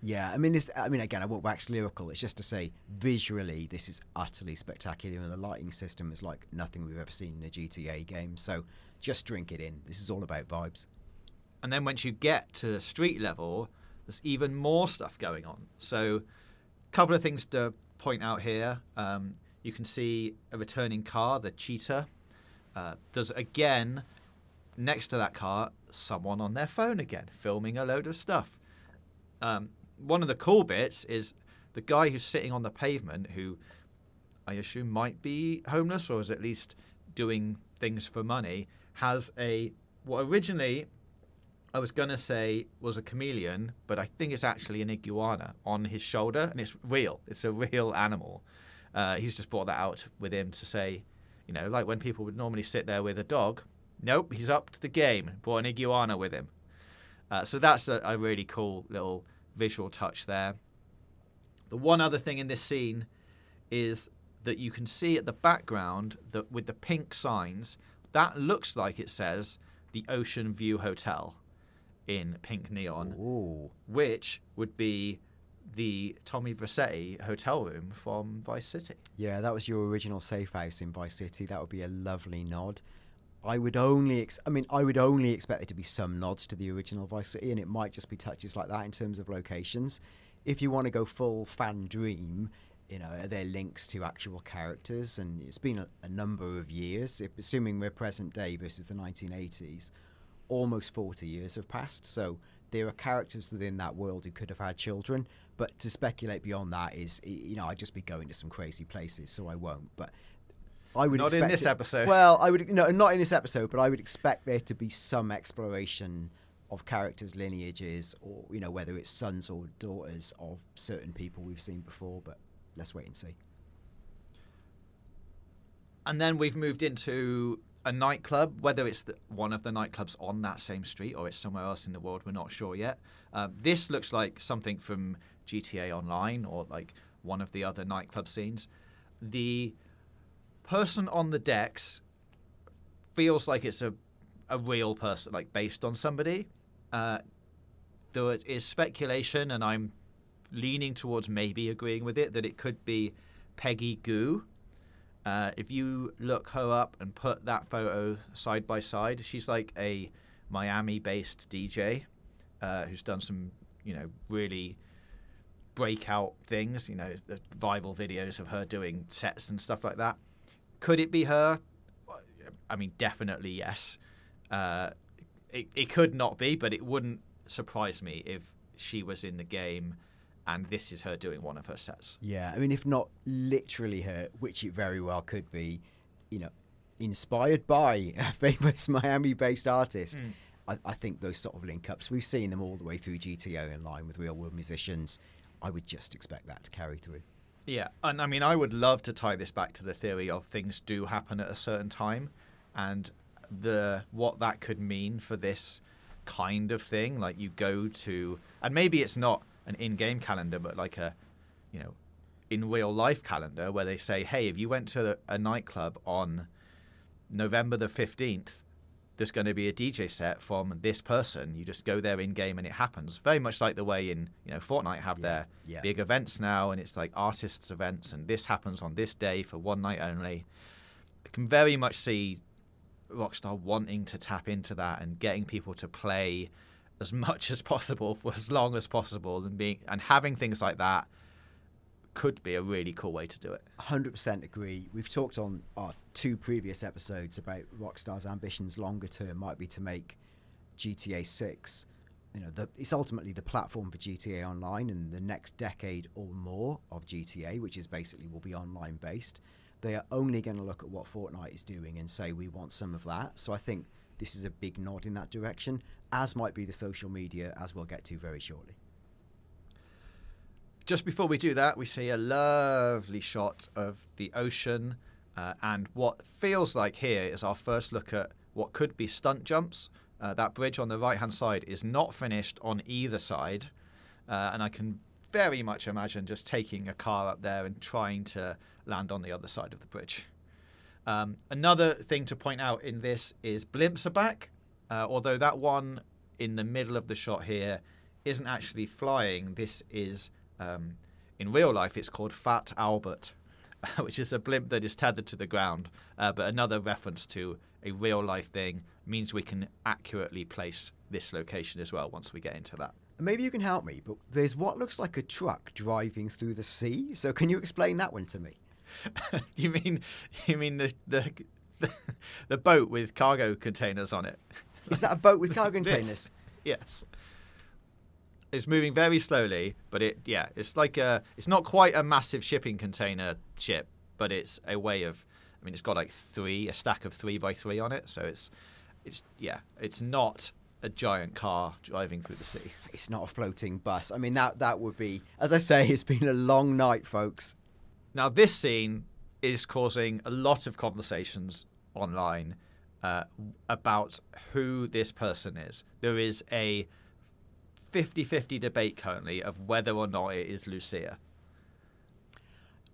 Yeah, I mean, this, I mean, again, I won't wax lyrical. It's just to say, visually, this is utterly spectacular, and the lighting system is like nothing we've ever seen in a GTA game. So, just drink it in. This is all about vibes. And then once you get to street level, there's even more stuff going on. So, a couple of things to point out here. Um, you can see a returning car, the Cheetah. Uh, there's again, next to that car, someone on their phone again, filming a load of stuff. Um, one of the cool bits is the guy who's sitting on the pavement, who I assume might be homeless or is at least doing things for money, has a what originally I was gonna say was a chameleon, but I think it's actually an iguana on his shoulder, and it's real. It's a real animal. Uh, he's just brought that out with him to say, you know, like when people would normally sit there with a dog. Nope, he's up to the game. Brought an iguana with him. Uh, so that's a, a really cool little visual touch there. The one other thing in this scene is that you can see at the background that with the pink signs, that looks like it says the Ocean View Hotel in pink neon, Ooh. which would be the Tommy Vercetti hotel room from Vice City. Yeah, that was your original safe house in Vice City. That would be a lovely nod. I would only, ex- I mean, I would only expect there to be some nods to the original Vice City, and it might just be touches like that in terms of locations. if you want to go full fan dream, you know, are there links to actual characters? And it's been a, a number of years, if, assuming we're present day versus the 1980s, almost 40 years have passed. So there are characters within that world who could have had children. But to speculate beyond that is, you know, I'd just be going to some crazy places, so I won't. But I would Not in this it- episode. Well, I would no, not in this episode, but I would expect there to be some exploration of characters' lineages, or you know, whether it's sons or daughters of certain people we've seen before. But let's wait and see. And then we've moved into a nightclub, whether it's the, one of the nightclubs on that same street or it's somewhere else in the world, we're not sure yet. Uh, this looks like something from GTA Online or like one of the other nightclub scenes. The person on the decks feels like it's a, a real person, like based on somebody. Uh, there is speculation, and I'm leaning towards maybe agreeing with it, that it could be Peggy Gou. Uh, if you look her up and put that photo side by side, she's like a Miami-based DJ uh, who's done some, you know, really breakout things. You know, the viral videos of her doing sets and stuff like that. Could it be her? I mean, definitely yes. Uh, it, it could not be, but it wouldn't surprise me if she was in the game and this is her doing one of her sets. Yeah, I mean, if not literally her, which it very well could be, you know, inspired by a famous Miami-based artist. Mm. I, I think those sort of link-ups we've seen them all the way through GTA Online with real-world musicians. I would just expect that to carry through. Yeah, and I mean, I would love to tie this back to the theory of things do happen at a certain time, and the what that could mean for this kind of thing. Like you go to, and maybe it's not an in-game calendar, but like a, you know, in real life calendar where they say, hey, if you went to a nightclub on November the fifteenth, there's going to be a DJ set from this person. You just go there in game and it happens. Very much like the way in you know Fortnite have Yeah, their yeah. big events now, and it's like artists' events, and this happens on this day for one night only. I can very much see Rockstar wanting to tap into that and getting people to play as much as possible for as long as possible, and being and having things like that could be a really cool way to do it. 100% agree. We've talked on our two previous episodes about Rockstar's ambitions longer term might be to make GTA 6 you know the, it's ultimately the platform for GTA Online and the next decade or more of GTA which is basically will be online based they are only going to look at what Fortnite is doing and say we want some of that so I think this is a big nod in that direction as might be the social media as we'll get to very shortly Just before we do that, we see a lovely shot of the ocean, uh, and what feels like here is our first look at what could be stunt jumps. Uh, that bridge on the right hand side is not finished on either side, uh, and I can very much imagine just taking a car up there and trying to land on the other side of the bridge. Um, another thing to point out in this is blimps are back, uh, although that one in the middle of the shot here isn't actually flying. This is, um, in real life, it's called Fat Albert, which is a blimp that is tethered to the ground. Uh, but another reference to a real life thing means we can accurately place this location as well once we get into that. maybe you can help me but there's what looks like a truck driving through the sea so can you explain that one to me you mean you mean the the the boat with cargo containers on it? is that a boat with cargo containers Yes. It's moving very slowly, but it yeah, it's like a it's not quite a massive shipping container ship, but it's a way of I mean it's got like three a stack of three by three on it, so it's it's yeah, it's not a giant car driving through the sea. it's not a floating bus. I mean, that that would be, as I say, it's been a long night, folks. Now, this scene is causing a lot of conversations online uh, about who this person is. There is a 50 50 debate currently of whether or not it is Lucia.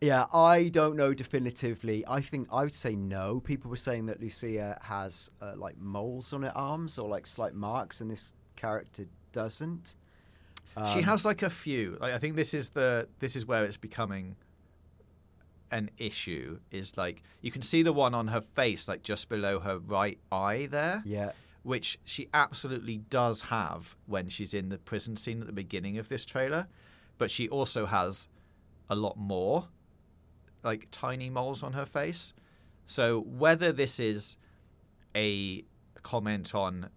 Yeah, I don't know definitively. I think I would say no. People were saying that Lucia has uh, like moles on her arms or like slight marks, and this character doesn't. she Um, has like a few. Like, I think this is the this is where it's becoming an issue. Is like you can see the one on her face, like just below her right eye there. Yeah, which she absolutely does have when she's in the prison scene at the beginning of this trailer. but she also has a lot more like tiny moles on her face. So whether this is a comment on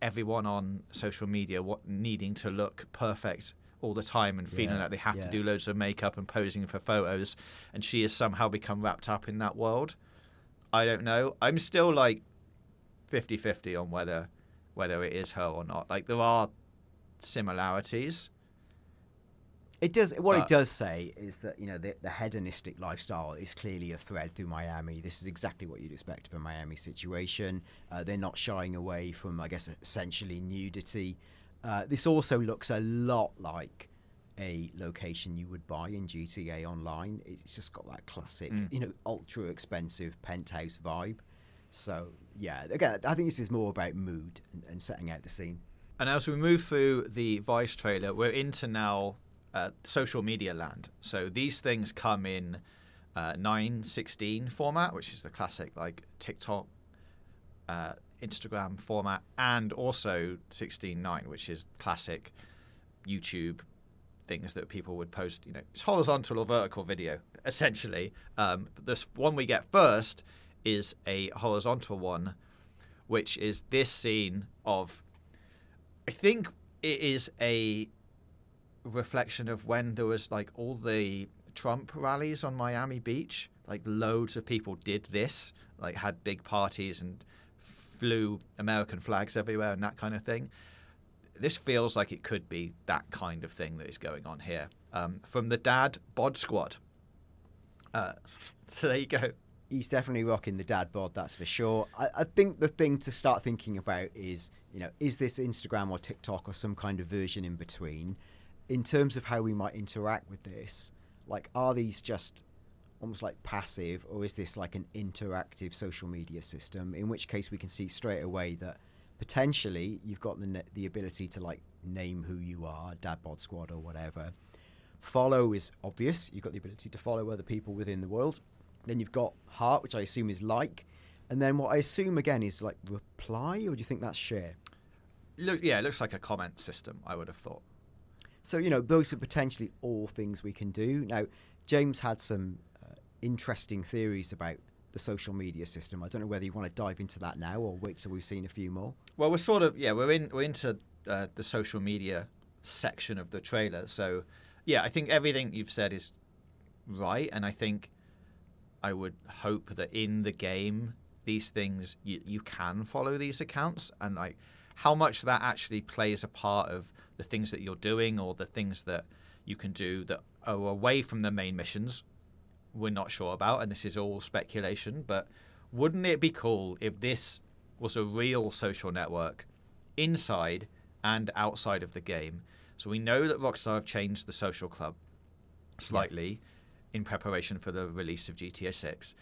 everyone on social media what needing to look perfect all the time and feeling Yeah, like they have to do loads of makeup and posing for photos and she has somehow become wrapped up in that world i don't know i'm still like 50-50 on whether whether it is her or not like there are similarities It does. What But- it does say is that you know the, the hedonistic lifestyle is clearly a thread through Miami. This is exactly what you'd expect of a Miami situation. Uh, they're not shying away from, I guess, essentially nudity. Uh, this also looks a lot like a location you would buy in GTA Online. It's just got that classic, Mm. you know, ultra expensive penthouse vibe. So yeah, again, I think this is more about mood and, and setting out the scene. And as we move through the Vice trailer, we're into now uh, social media land. So these things come in uh, 916 format, which is the classic like TikTok, uh, Instagram format, and also 16:9, which is classic YouTube things that people would post. You know, it's horizontal or vertical video essentially. Um, this one we get first is a horizontal one, which is this scene of I think it is a reflection of when there was like all the Trump rallies on Miami Beach. Like loads of people did this, like had big parties and flew American flags everywhere and that kind of thing. This feels like it could be that kind of thing that is going on here. Um, from the Dad Bod Squad. Uh, so there you go. he's definitely rocking the dad bod, that's for sure. I, I think the thing to start thinking about is, you know, is this Instagram or TikTok or some kind of version in between? In terms of how we might interact with this, like, are these just almost like passive, or is this like an interactive social media system? In which case, we can see straight away that potentially you've got the ne- the ability to like name who you are, dad bod squad or whatever. Follow is obvious. You've got the ability to follow other people within the world. Then you've got heart, which I assume is like. And then what I assume again is like reply, or do you think that's share? Look, yeah, it looks like a comment system. I would have thought. So, you know, those are potentially all things we can do. Now, James had some interesting theories about the social media system. I don't know whether you want to dive into that now or wait till we've seen a few more. Well, we're sort of yeah, we're in we're into uh, the social media section of the trailer. So yeah, I think everything you've said is right, and I think I would hope that in the game these things you you can follow these accounts and like how much that actually plays a part of the things that you're doing or the things that you can do that are away from the main missions we're not sure about, and this is all speculation, but wouldn't it be cool if this was a real social network inside and outside of the game? So we know that Rockstar have changed the social club slightly in preparation for the release of GTA 6.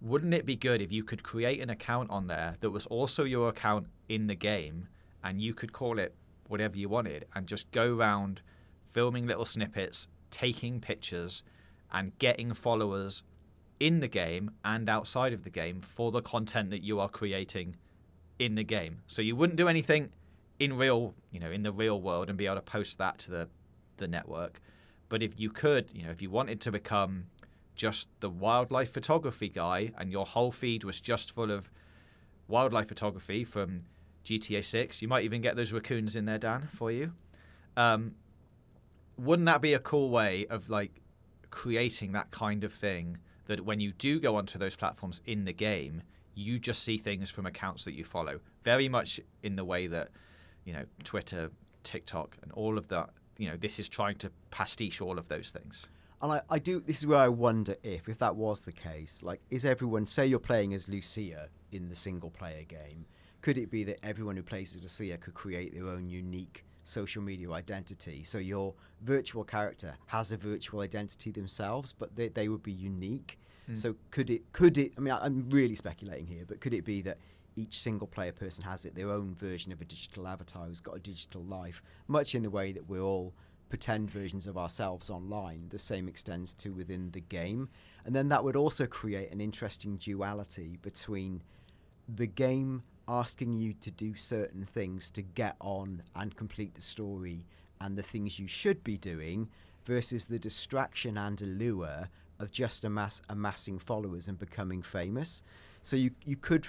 Wouldn't it be good if you could create an account on there that was also your account in the game and you could call it whatever you wanted and just go around filming little snippets, taking pictures, and getting followers in the game and outside of the game for the content that you are creating in the game. So you wouldn't do anything in real, you know, in the real world and be able to post that to the the network. But if you could, you know, if you wanted to become just the wildlife photography guy and your whole feed was just full of wildlife photography from GTA 6, you might even get those raccoons in there, Dan, for you. Um, wouldn't that be a cool way of like creating that kind of thing that when you do go onto those platforms in the game, you just see things from accounts that you follow. Very much in the way that, you know, Twitter, TikTok, and all of that, you know, this is trying to pastiche all of those things. And I, I do. This is where I wonder if, if that was the case, like, is everyone? Say you're playing as Lucia in the single-player game. Could it be that everyone who plays as Lucia could create their own unique social media identity? So your virtual character has a virtual identity themselves, but they, they would be unique. Hmm. So could it? Could it? I mean, I- I'm really speculating here, but could it be that each single-player person has it their own version of a digital avatar who's got a digital life, much in the way that we're all pretend versions of ourselves online. The same extends to within the game. And then that would also create an interesting duality between the game asking you to do certain things to get on and complete the story and the things you should be doing versus the distraction and allure of just amass, amassing followers and becoming famous. So you you could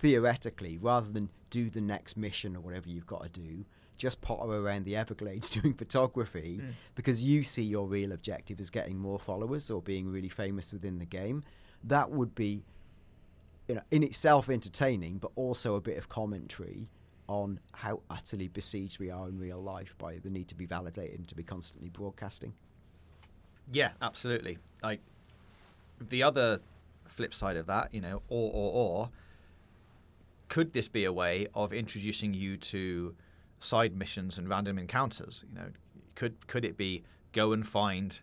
theoretically, rather than do the next mission or whatever you've got to do, just potter around the Everglades doing photography Mm. because you see your real objective as getting more followers or being really famous within the game. That would be, you know, in itself entertaining, but also a bit of commentary on how utterly besieged we are in real life by the need to be validated and to be constantly broadcasting. Yeah, absolutely. Like the other flip side of that, you know, or or or could this be a way of introducing you to side missions and random encounters? You know, could could it be go and find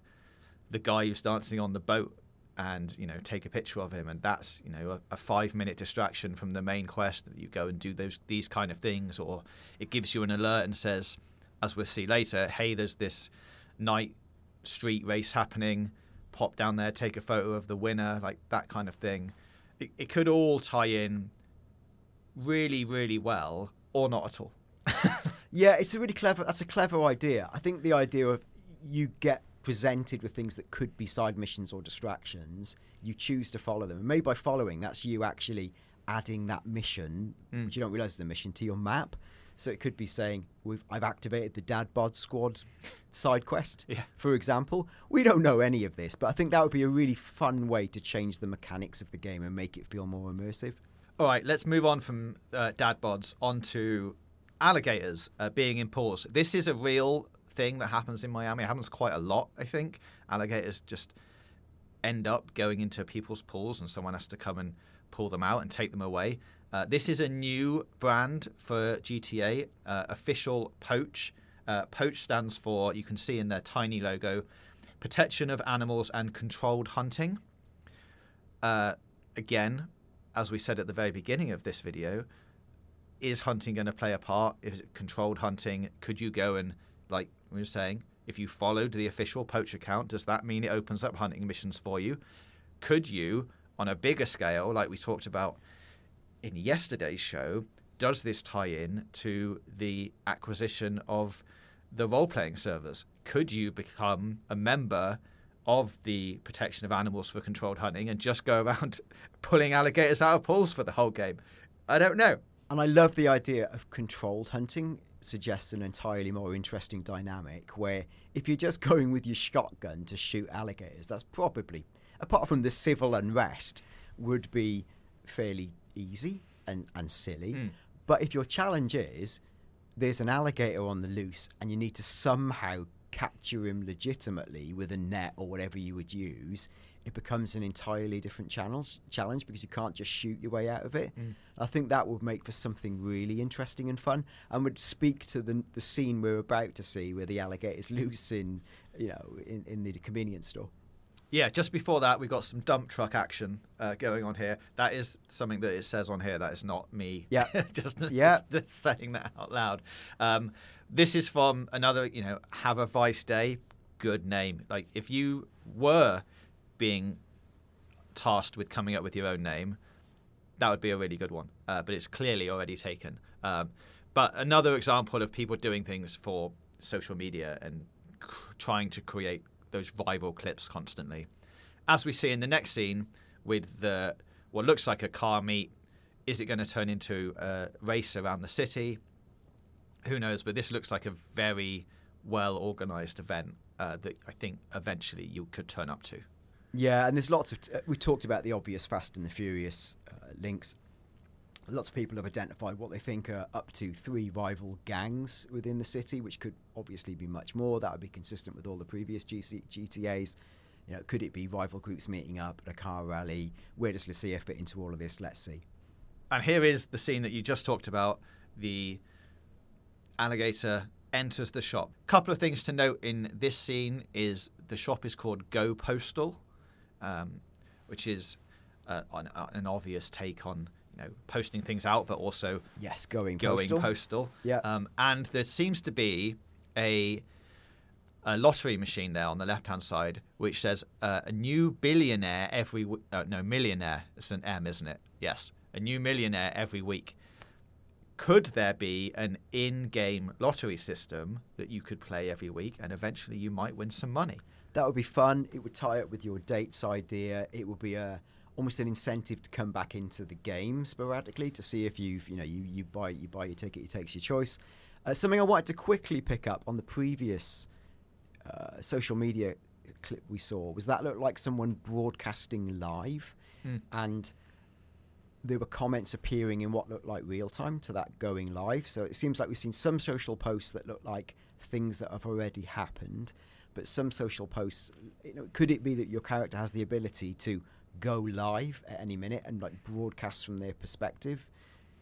the guy who's dancing on the boat and you know take a picture of him and that's you know a, a five minute distraction from the main quest that you go and do those these kind of things or it gives you an alert and says as we'll see later hey there's this night street race happening pop down there take a photo of the winner like that kind of thing it, it could all tie in really really well or not at all Yeah, it's a really clever. That's a clever idea. I think the idea of you get presented with things that could be side missions or distractions, you choose to follow them, and maybe by following, that's you actually adding that mission, Mm. which you don't realize is a mission, to your map. So it could be saying, We've, "I've activated the Dad Bod Squad side quest." Yeah. For example, we don't know any of this, but I think that would be a really fun way to change the mechanics of the game and make it feel more immersive. All right, let's move on from uh, dad bods onto alligators uh, being in pools. This is a real thing that happens in Miami. It happens quite a lot, I think. Alligators just end up going into people's pools, and someone has to come and pull them out and take them away. Uh, this is a new brand for GTA, uh, official Poach. Uh, Poach stands for, you can see in their tiny logo, protection of animals and controlled hunting. Uh, again, as we said at the very beginning of this video, is hunting going to play a part? Is it controlled hunting? Could you go and, like we were saying, if you followed the official poach account, does that mean it opens up hunting missions for you? Could you, on a bigger scale, like we talked about in yesterday's show, does this tie in to the acquisition of the role playing servers? Could you become a member of the protection of animals for controlled hunting and just go around pulling alligators out of pools for the whole game? I don't know. And I love the idea of controlled hunting. Suggests an entirely more interesting dynamic where if you're just going with your shotgun to shoot alligators, that's probably, apart from the civil unrest, would be fairly easy and, and silly. Mm. But if your challenge is there's an alligator on the loose and you need to somehow capture him legitimately with a net or whatever you would use, it becomes an entirely different challenge challenge because you can't just shoot your way out of it. Mm. I think that would make for something really interesting and fun and would speak to the the scene we're about to see where the alligator's loose in you know in, in the convenience store. Yeah, just before that, we've got some dump truck action uh, going on here. That is something that it says on here. That is not me. Yeah. just, Yeah. just, just saying that out loud. Um, this is from another, you know, Have a Vice Day. Good name. Like, if you were being tasked with coming up with your own name, that would be a really good one. Uh, but it's clearly already taken. Um, but another example of people doing things for social media and trying to create those rival clips constantly. As we see in the next scene with the what looks like a car meet, is it going to turn into a race around the city? Who knows? But this looks like a very well organized event uh, that I think eventually you could turn up to. Yeah, and there's lots of. T- uh, we talked about the obvious Fast and the Furious uh, links. Lots of people have identified what they think are up to three rival gangs within the city, which could obviously be much more. That would be consistent with all the previous GC- GTAs. You know, could it be rival groups meeting up at a car rally? Where does Lucia fit into all of this? Let's see. And here is the scene that you just talked about. The alligator enters the shop. Couple of things to note in this scene is the shop is called Go Postal, um, which is uh, an, uh, an obvious take on you know posting things out, but also Yes, going going postal. postal. Yeah. Um, and there seems to be a a lottery machine there on the left hand side, which says uh, a new billionaire every w- uh, no millionaire. It's an M, isn't it? Yes, a new millionaire every week. could there be an in-game lottery system that you could play every week, and eventually you might win some money? That would be fun. It would tie up with your dates idea. It would be a almost an incentive to come back into the game sporadically to see if you've you know you, you buy you buy your ticket, you takes your choice. Uh, something I wanted to quickly pick up on the previous uh, social media clip we saw was that looked like someone broadcasting live, Hmm. and there were comments appearing in what looked like real time to that going live. So it seems like we've seen some social posts that look like things that have already happened, but some social posts. You know, could it be that your character has the ability to go live at any minute and like broadcast from their perspective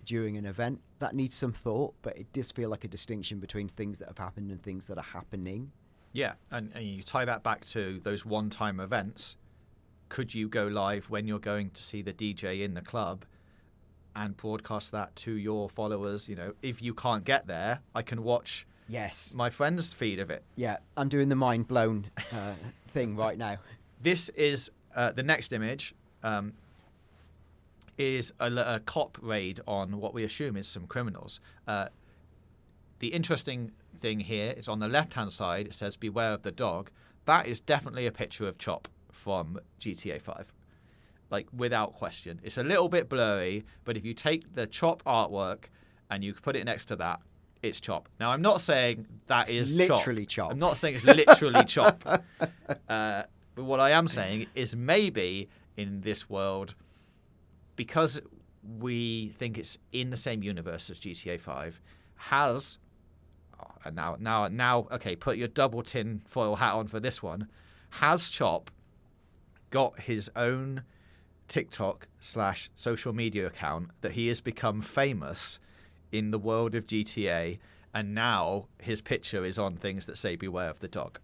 during an event? That needs some thought, but it does feel like a distinction between things that have happened and things that are happening. Yeah, and, and you tie that back to those one-time events. Could you go live when you're going to see the DJ in the club and broadcast that to your followers? You know, if you can't get there, I can watch Yes. my friend's feed of it. Yeah, I'm doing the mind blown uh, thing right now. This is uh, the next image. Um, is a, a cop raid on what we assume is some criminals. Uh, the interesting thing here is on the left hand side, it says Beware of the Dog. That is definitely a picture of Chop from GTA 5. Like, without question. It's a little bit blurry, but if you take the Chop artwork and you put it next to that, it's Chop. Now, I'm not saying that It's is literally Chop. I'm not saying it's literally Chop. Uh, but what I am saying is maybe in this world, because we think it's in the same universe as GTA 5, has oh, and now now now okay, put your double tin foil hat on for this one. Has Chop got his own TikTok slash social media account that he has become famous in the world of GTA, and now his picture is on things that say "Beware of the dog."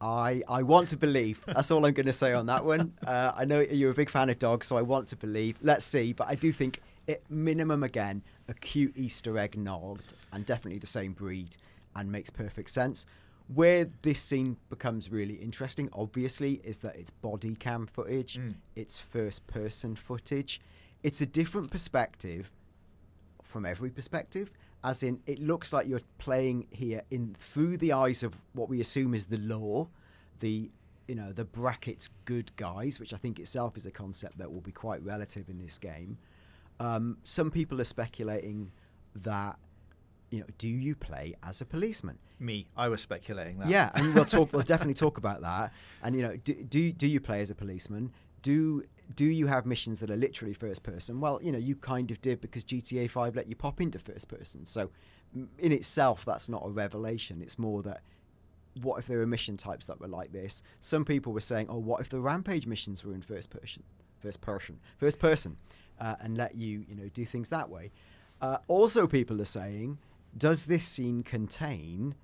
I, I want to believe. That's all I'm going to say on that one. Uh, I know you're a big fan of dogs, so I want to believe. Let's see. But I do think, at minimum, again, a cute Easter egg nod and definitely the same breed and makes perfect sense. Where this scene becomes really interesting, obviously, is that it's body cam footage, Mm. it's first person footage. It's a different perspective from every perspective as in it looks like you're playing here in through the eyes of what we assume is the law the you know the brackets good guys which i think itself is a concept that will be quite relative in this game um, some people are speculating that you know do you play as a policeman Me, I was speculating that. yeah, and we'll talk. We'll definitely talk about that. And you know, do do, do you play as a policeman? Do do you have missions that are literally first person? Well, you know, you kind of did because GTA Five let you pop into first person. So, in itself, that's not a revelation. It's more that what if there were mission types that were like this? Some people were saying, oh, what if the rampage missions were in first person, first person, first person, uh, and let you you know do things that way. Uh, also, people are saying, does this scene contain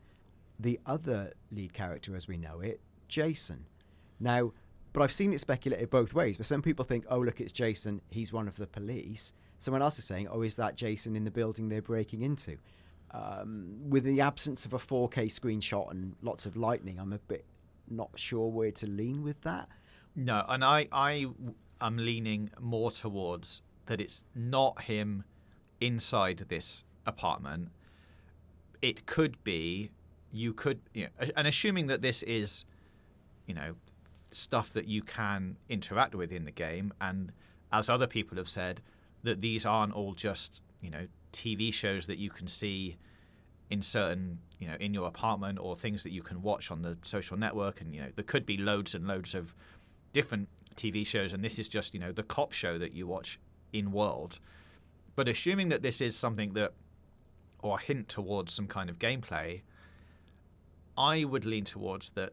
the other lead character as we know it, Jason. Now, but I've seen it speculated both ways. But some people think, oh, look, it's Jason. He's one of the police. Someone else is saying, oh, is that Jason in the building they're breaking into? Um, with the absence of a 4K screenshot and lots of lightning, I'm a bit not sure where to lean with that. No, and I, I am leaning more towards that it's not him inside this apartment. It could be, you could, you know, and assuming that this is, you know, stuff that you can interact with in the game, and as other people have said, that these aren't all just, you know, TV shows that you can see in certain you know in your apartment or things that you can watch on the social network. And you know there could be loads and loads of different TV shows. And this is just you know the cop show that you watch in world. But assuming that this is something that or a hint towards some kind of gameplay I would lean towards that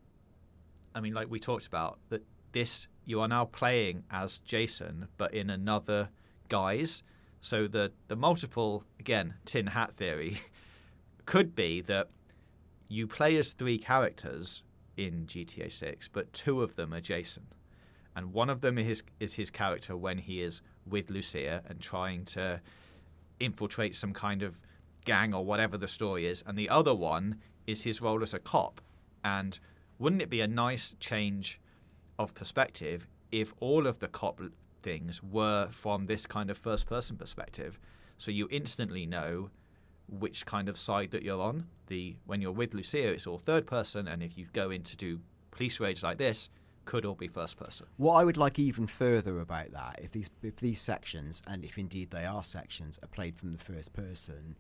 I mean like we talked about that this you are now playing as Jason but in another guise so the the multiple again tin hat theory could be that you play as three characters in GTA 6, but two of them are Jason. And one of them is is his character when he is with Lucia and trying to infiltrate some kind of gang or whatever the story is. And the other one is his role as a cop. And wouldn't it be a nice change of perspective if all of the cop things were from this kind of first person perspective? So you instantly know which kind of side that you're on. The when you're with Lucia, it's all third person, and if you go in to do police raids like this, could all be first person. What I would like even further about that, if these if these sections, and if indeed they are sections, are played from the first person,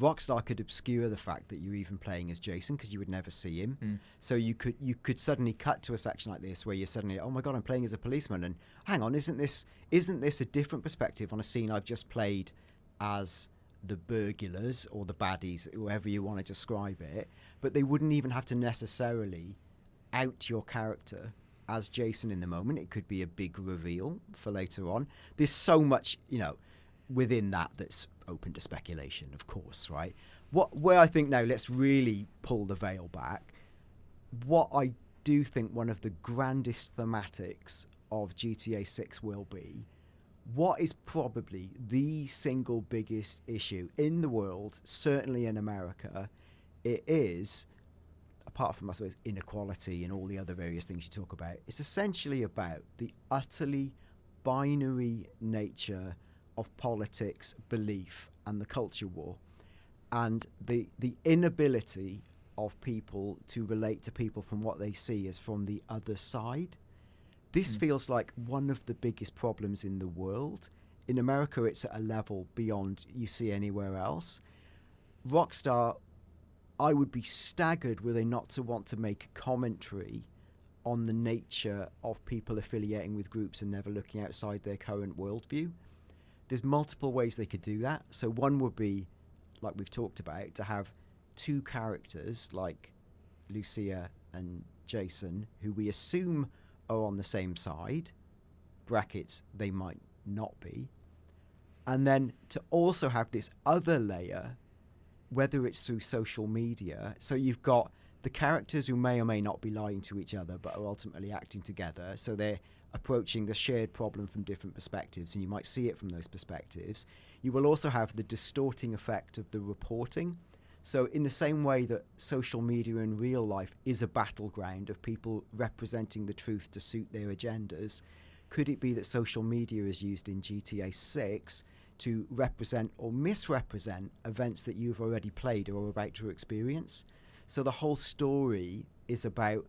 Rockstar could obscure the fact that you're even playing as Jason because you would never see him. Mm. So you could you could suddenly cut to a section like this where you're suddenly, oh my god, I'm playing as a policeman, and hang on, isn't this isn't this a different perspective on a scene I've just played as the burglars or the baddies, however you want to describe it? But they wouldn't even have to necessarily out your character as Jason in the moment. It could be a big reveal for later on. There's so much, you know, within that that's open to speculation, of course, right? What where I think now let's really pull the veil back. What I do think one of the grandest thematics of GTA 6 will be what is probably the single biggest issue in the world, certainly in America, it is apart from I suppose inequality and all the other various things you talk about, it's essentially about the utterly binary nature of politics, belief, and the culture war, and the the inability of people to relate to people from what they see as from the other side. This Mm. feels like one of the biggest problems in the world. In America, it's at a level beyond you see anywhere else. Rockstar I would be staggered were they not to want to make a commentary on the nature of people affiliating with groups and never looking outside their current worldview. There's multiple ways they could do that. So one would be, like we've talked about, to have two characters like Lucia and Jason, who we assume are on the same side. Brackets, they might not be. And then to also have this other layer whether it's through social media. So you've got the characters who may or may not be lying to each other, but are ultimately acting together. So they're approaching the shared problem from different perspectives, and you might see it from those perspectives. You will also have the distorting effect of the reporting. So, in the same way that social media in real life is a battleground of people representing the truth to suit their agendas, could it be that social media is used in GTA 6 to represent or misrepresent events that you've already played or are about to experience. So the whole story is about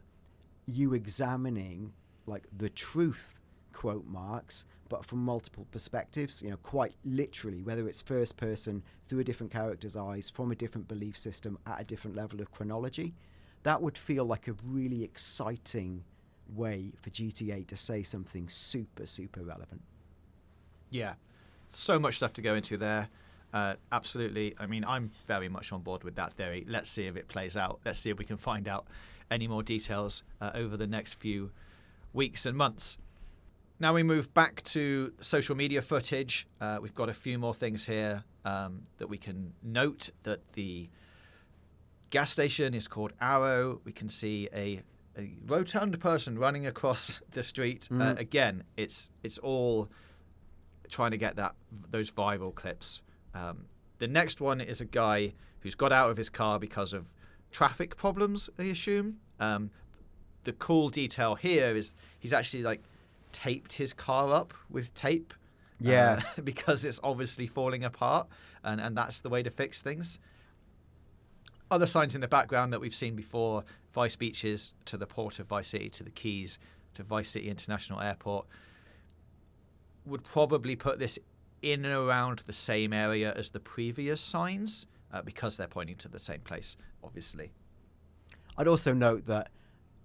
you examining like the truth quote marks but from multiple perspectives you know quite literally whether it's first person through a different character's eyes from a different belief system at a different level of chronology that would feel like a really exciting way for GTA to say something super super relevant Yeah, so much stuff to go into there. Uh, absolutely. I mean, I'm very much on board with that theory. Let's see if it plays out. Let's see if we can find out any more details uh, over the next few weeks and months. Now we move back to social media footage. Uh, we've got a few more things here um, that we can note that the gas station is called Arrow. We can see a, a rotund person running across the street. Uh, Mm. again, it's it's all trying to get that those viral clips. Um, the next one is a guy who's got out of his car because of traffic problems. I assume. Um, the cool detail here is he's actually like taped his car up with tape. Yeah. uh, because it's obviously falling apart, and and that's the way to fix things. Other signs in the background that we've seen before: Vice beaches to the port of Vice City to the Keys to Vice City International Airport would probably put this in and around the same area as the previous signs uh, because they're pointing to the same place, obviously. I'd also note that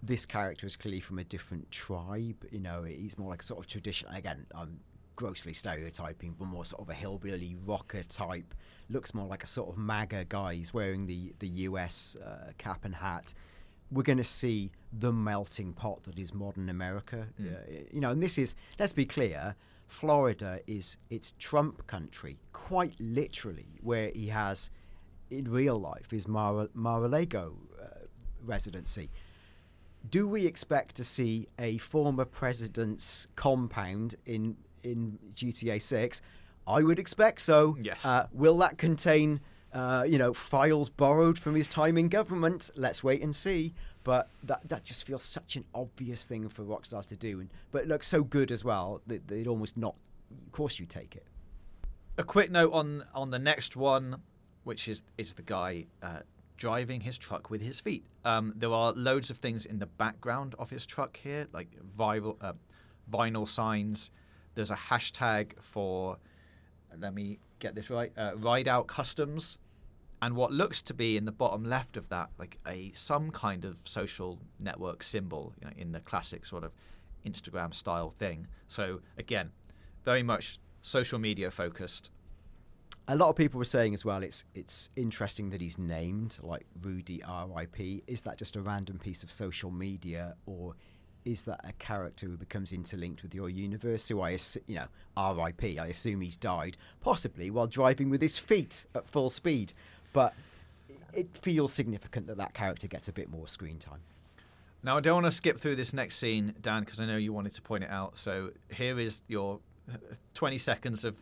this character is clearly from a different tribe. You know, he's more like a sort of tradition. Again, I'm grossly stereotyping, but more sort of a hillbilly rocker type. Looks more like a sort of MAGA guy. He's wearing the the US uh, cap and hat. We're going to see the melting pot that is modern America. Mm. Uh, you know, and this is let's be clear. Florida is it's Trump country, quite literally, where he has in real life his Mar- Mar-a-Lago uh, residency. Do we expect to see a former president's compound in in GTA Six? I would expect so. Yes. Uh, will that contain, uh, you know, files borrowed from his time in government? Let's wait and see. But that that just feels such an obvious thing for Rockstar to do, and but it looks so good as well that they'd almost not. Of course, you take it. A quick note on on the next one. which is is the guy uh, driving his truck with his feet. Um, there are loads of things in the background of his truck here, like viral, uh, vinyl signs. There's a hashtag for, let me get this right, uh, Ride Out Customs, and what looks to be in the bottom left of that, like a some kind of social network symbol you know, in the classic sort of Instagram style thing. So again, very much social media focused. A lot of people were saying as well, it's it's interesting that he's named like Rudy R.I.P. Is that just a random piece of social media, or is that a character who becomes interlinked with your universe? Who I, you know, R.I.P. I assume he's died, possibly while driving with his feet at full speed. But it feels significant that that character gets a bit more screen time. Now, I don't want to skip through this next scene, Dan, because I know you wanted to point it out. So here is your uh, 20 seconds of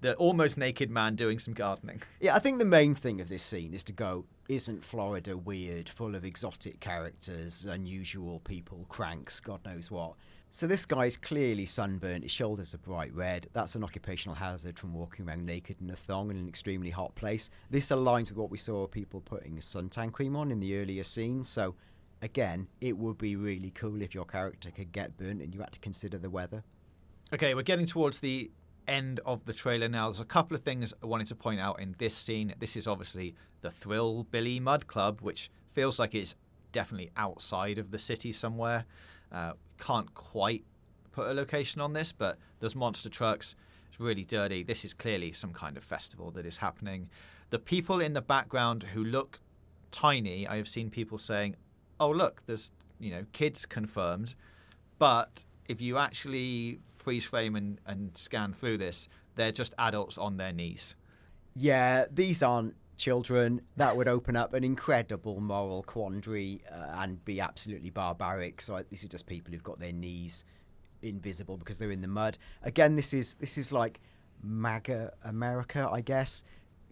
the almost naked man doing some gardening. Yeah, I think the main thing of this scene is to go, isn't Florida weird, full of exotic characters, unusual people, cranks, God knows what? So this guy's clearly sunburnt, his shoulders are bright red. That's an occupational hazard from walking around naked in a thong in an extremely hot place. This aligns with what we saw people putting suntan cream on in the earlier scenes. So again, it would be really cool if your character could get burnt and you had to consider the weather. Okay, we're getting towards the end of the trailer now. There's a couple of things I wanted to point out in this scene. This is obviously the Thrillbilly Mud Club, which feels like it's definitely outside of the city somewhere. Uh, can't quite put a location on this, but there's monster trucks. It's really dirty. This is clearly some kind of festival that is happening. The people in the background who look tiny, I have seen people saying, "Oh, look, there's you know kids confirmed," but if you actually freeze frame and, and scan through this, they're just adults on their knees. Yeah, these aren't children. That would open up an incredible moral quandary uh, and be absolutely barbaric. So this is just people who've got their knees invisible because they're in the mud. Again, this is this is like MAGA America, I guess.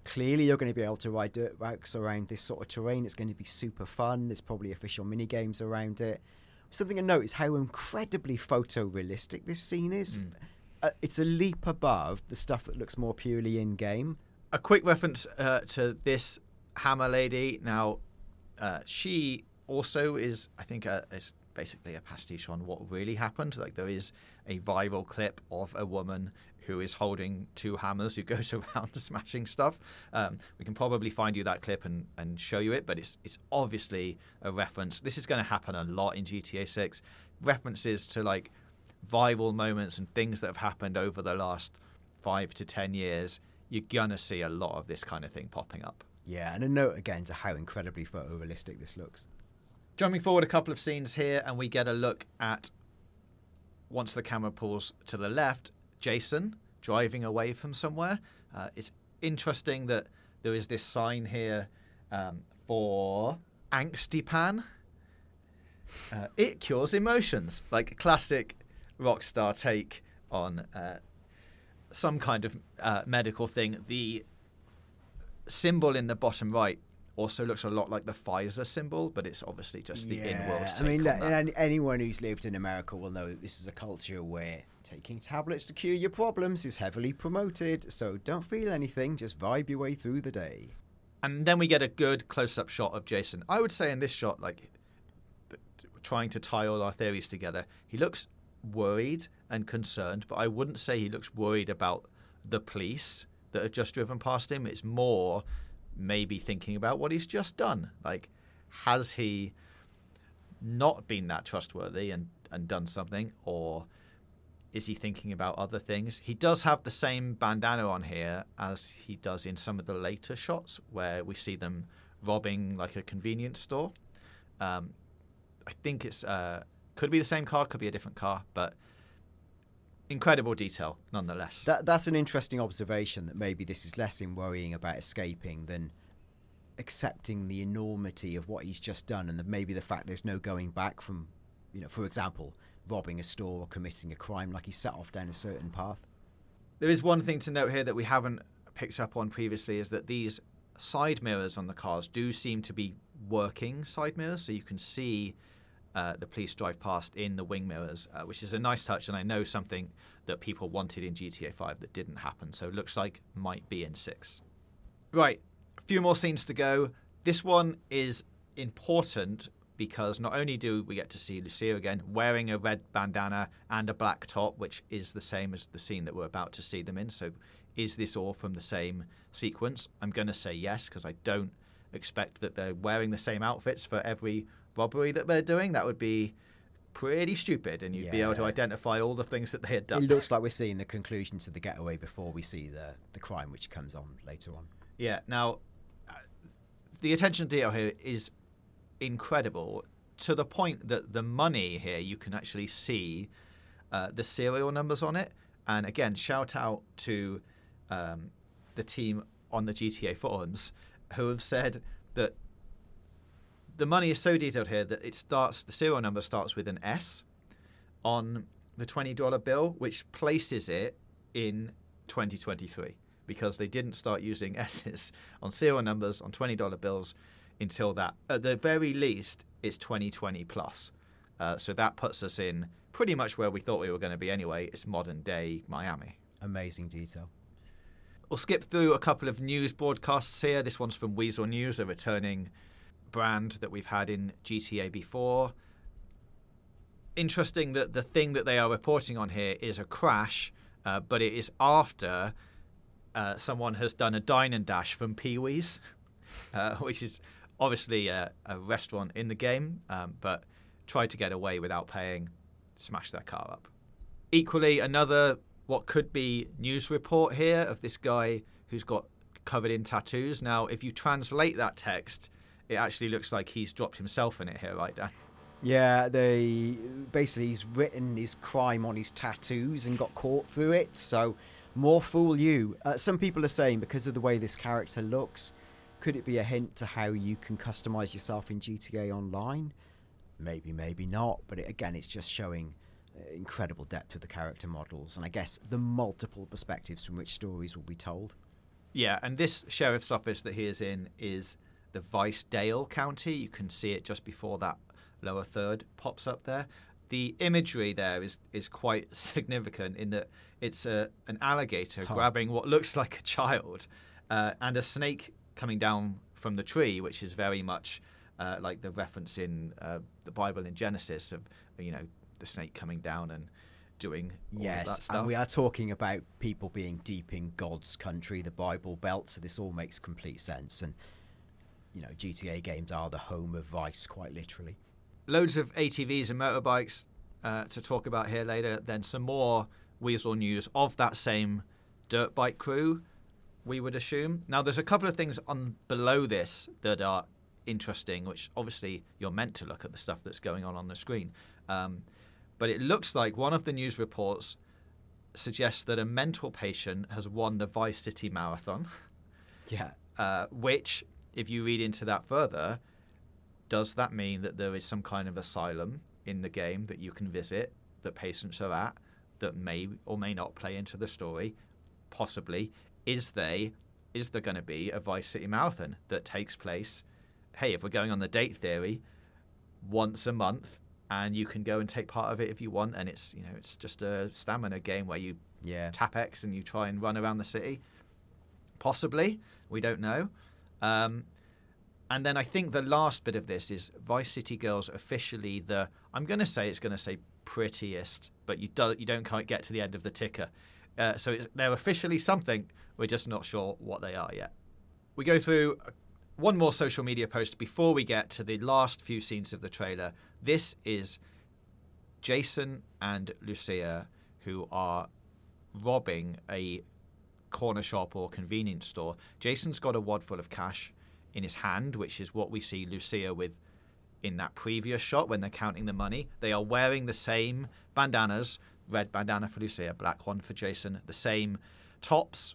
Clearly, you're going to be able to ride dirt bikes around this sort of terrain. It's going to be super fun. There's probably official mini games around it. Something to note is how incredibly photorealistic this scene is. Mm. Uh, it's a leap above the stuff that looks more purely in game. A quick reference uh, to this Hammer lady. Now, uh, she also is, I think, is basically a pastiche on what really happened. Like there is a viral clip of a woman who is holding two hammers who goes around smashing stuff. Um, we can probably find you that clip and, and show you it, but it's it's obviously a reference. This is going to happen a lot in GTA 6. References to like viral moments and things that have happened over the last five to ten years. You're gonna see a lot of this kind of thing popping up. Yeah, and a note again to how incredibly photorealistic this looks. Jumping forward a couple of scenes here, and we get a look at once the camera pulls to the left, Jason driving away from somewhere. Uh, it's interesting that there is this sign here um, for Angsty Pan. Uh, it cures emotions, like a classic Rockstar take on uh, some kind of uh, medical thing. The symbol in the bottom right also looks a lot like the Pfizer symbol, but it's obviously just the in-world take I mean, on look, that. anyone who's lived in America will know that this is a culture where taking tablets to cure your problems is heavily promoted. So don't feel anything, just vibe your way through the day. And then we get a good close-up shot of Jason. I would say in this shot, like trying to tie all our theories together, he looks worried and concerned, but I wouldn't say he looks worried about the police that have just driven past him. It's more maybe thinking about what he's just done. Like, has he not been that trustworthy and, and done something, or is he thinking about other things? He does have the same bandana on here as he does in some of the later shots where we see them robbing like a convenience store. Um, I think it's uh, could be the same car, could be a different car, but incredible detail nonetheless. That that's an interesting observation. That maybe this is less in worrying about escaping than accepting the enormity of what he's just done, and the, maybe the fact there's no going back from, you know, for example, robbing a store or committing a crime. Like he set off down a certain path. There is one thing to note here that we haven't picked up on previously is that these side mirrors on the cars do seem to be working side mirrors, so you can see uh, the police drive past in the wing mirrors, uh, which is a nice touch, and I know something that people wanted in GTA 5 that didn't happen. So it looks like might be in six. Right, a few more scenes to go. This one is important because not only do we get to see Lucia again wearing a red bandana and a black top, which is the same as the scene that we're about to see them in. So, is this all from the same sequence? I'm going to say yes because I don't expect that they're wearing the same outfits for every robbery that they're doing. That would be pretty stupid, and you'd be able to identify all the things that they had done. It looks like we're seeing the conclusion to the getaway before we see the, the crime which comes on later on. Yeah. Now, uh, the attention to detail here is incredible to the point that the money here you can actually see uh, the serial numbers on it. And again, shout out to um, the team on the GTA forums who have said that the money is so detailed here that it starts the serial number starts with an S on the twenty dollar bill, which places it in 2023 because they didn't start using S's on serial numbers on twenty dollar bills until that. At the very least, it's 2020 plus. Uh, so that puts us in pretty much where we thought we were going to be anyway. It's modern day Miami. Amazing detail. We'll skip through a couple of news broadcasts here. This one's from Weasel News, a returning brand that we've had in GTA before. Interesting that the thing that they are reporting on here is a crash, uh, but it is after uh, someone has done a dine and dash from Pee Wee's, uh, which is obviously a, a restaurant in the game, um, but tried to get away without paying, smashed their car up. Equally, another what could be news report here of this guy who's got covered in tattoos. Now, if you translate that text, it actually looks like he's dropped himself in it here, right, Dan? Yeah, they basically he's written his crime on his tattoos and got caught through it. So more fool you. Uh, some people are saying because of the way this character looks, could it be a hint to how you can customize yourself in GTA Online? Maybe, maybe not. But it, again, it's just showing uh, incredible depth of the character models, and I guess the multiple perspectives from which stories will be told. Yeah, and this sheriff's office that he is in is the Vice Dale County. You can see it just before that lower third pops up there. The imagery there is is quite significant in that it's a an alligator Huh. grabbing what looks like a child, uh, and a snake coming down from the tree, which is very much uh, like the reference in uh, the Bible in Genesis of you know the snake coming down and doing all of that Yes, stuff. and we are talking about people being deep in God's country, the Bible Belt, so this all makes complete sense. And, you know, GTA games are the home of Vice, quite literally. loads of ATVs and motorbikes uh, to talk about here later. Then some more Weasel news of that same dirt bike crew, we would assume. Now, there's a couple of things on below this that are interesting, which obviously you're meant to look at the stuff that's going on on the screen. Um, but it looks like one of the news reports suggests that a mental patient has won the Vice City Marathon Yeah. uh, which, if you read into that further, does that mean that there is some kind of asylum in the game that you can visit that patients are at that may or may not play into the story? Possibly. Is they is there going to be a Vice City Marathon that takes place? Hey, if we're going on the date theory, once a month, and you can go and take part of it if you want, and it's you know it's just a stamina game where you Yeah. tap X and you try and run around the city. Possibly, we don't know. Um, and then I think the last bit of this is Vice City Girls officially the I'm going to say it's going to say prettiest, but you don't you don't quite get to the end of the ticker. Uh, so it's, they're officially something. We're just not sure what they are yet. We go through uh, one more social media post before we get to the last few scenes of the trailer. This is Jason and Lucia who are robbing a corner shop or convenience store. Jason's got a wad full of cash in his hand, which is what we see Lucia with in that previous shot when they're counting the money. They are wearing the same bandanas red bandana for Lucia, black one for Jason, the same tops.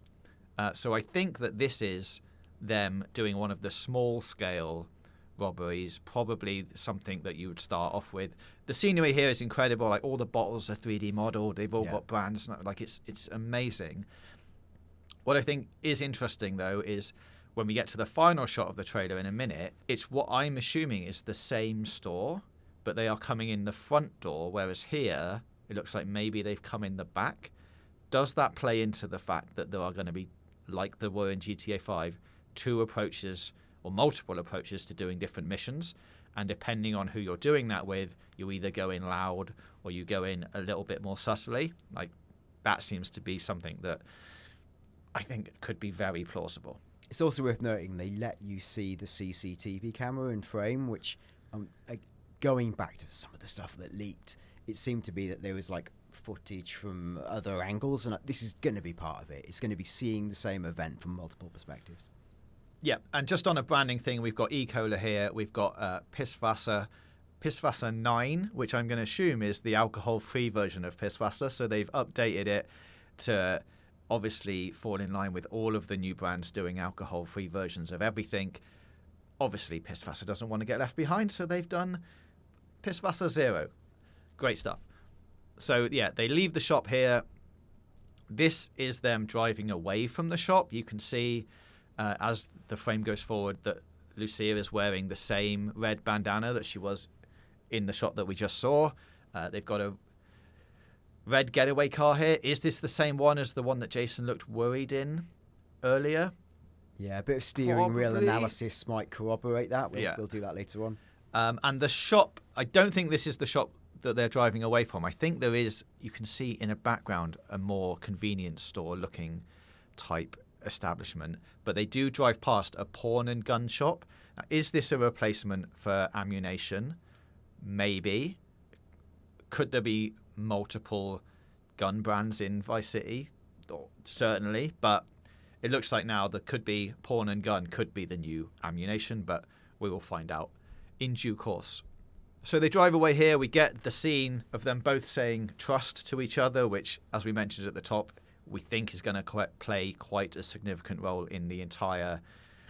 Uh, so I think that this is them doing one of the small scale robberies, probably something that you would start off with. The scenery here is incredible. Like all the bottles are 3D modeled. They've all Yeah. got brands. Like it's it's amazing. What I think is interesting though is when we get to the final shot of the trailer in a minute, it's what I'm assuming is the same store, but they are coming in the front door, whereas here it looks like maybe they've come in the back. Does that play into the fact that there are going to be, like there were in GTA 5, two approaches or multiple approaches to doing different missions. And depending on who you're doing that with, you either go in loud or you go in a little bit more subtly. Like that seems to be something that I think could be very plausible. It's also worth noting they let you see the CCTV camera in frame, which, um, going back to some of the stuff that leaked, it seemed to be that there was like footage from other angles, and this is going to be part of it. It's going to be seeing the same event from multiple perspectives. Yeah, and just on a branding thing, we've got E. Cola here, we've got uh, Pisswasser, Pisswasser 9, which I'm going to assume is the alcohol free version of Pisswasser. So they've updated it to obviously fall in line with all of the new brands doing alcohol free versions of everything. Obviously, Pisswasser doesn't want to get left behind, so they've done Pisswasser Zero. Great stuff. So, yeah, they leave the shop here. This is them driving away from the shop. You can see uh, as the frame goes forward that Lucia is wearing the same red bandana that she was in the shot that we just saw. Uh, they've got a red getaway car here. Is this the same one as the one that Jason looked worried in earlier? Yeah, a bit of steering wheel analysis might corroborate that. We'll, Yeah. we'll do that later on. Um, and the shop, I don't think this is the shop that they're driving away from. I think there is, you can see in a background, a more convenience store looking type establishment. But they do drive past a pawn and gun shop. Now, is this a replacement for Ammu-Nation? Maybe. Could there be multiple gun brands in Vice City? Certainly. But it looks like now there could be pawn and gun, could be the new Ammu-Nation, but we will find out in due course. So they drive away here. We get the scene of them both saying trust to each other, which, as we mentioned at the top, we think is going to quite play quite a significant role in the entire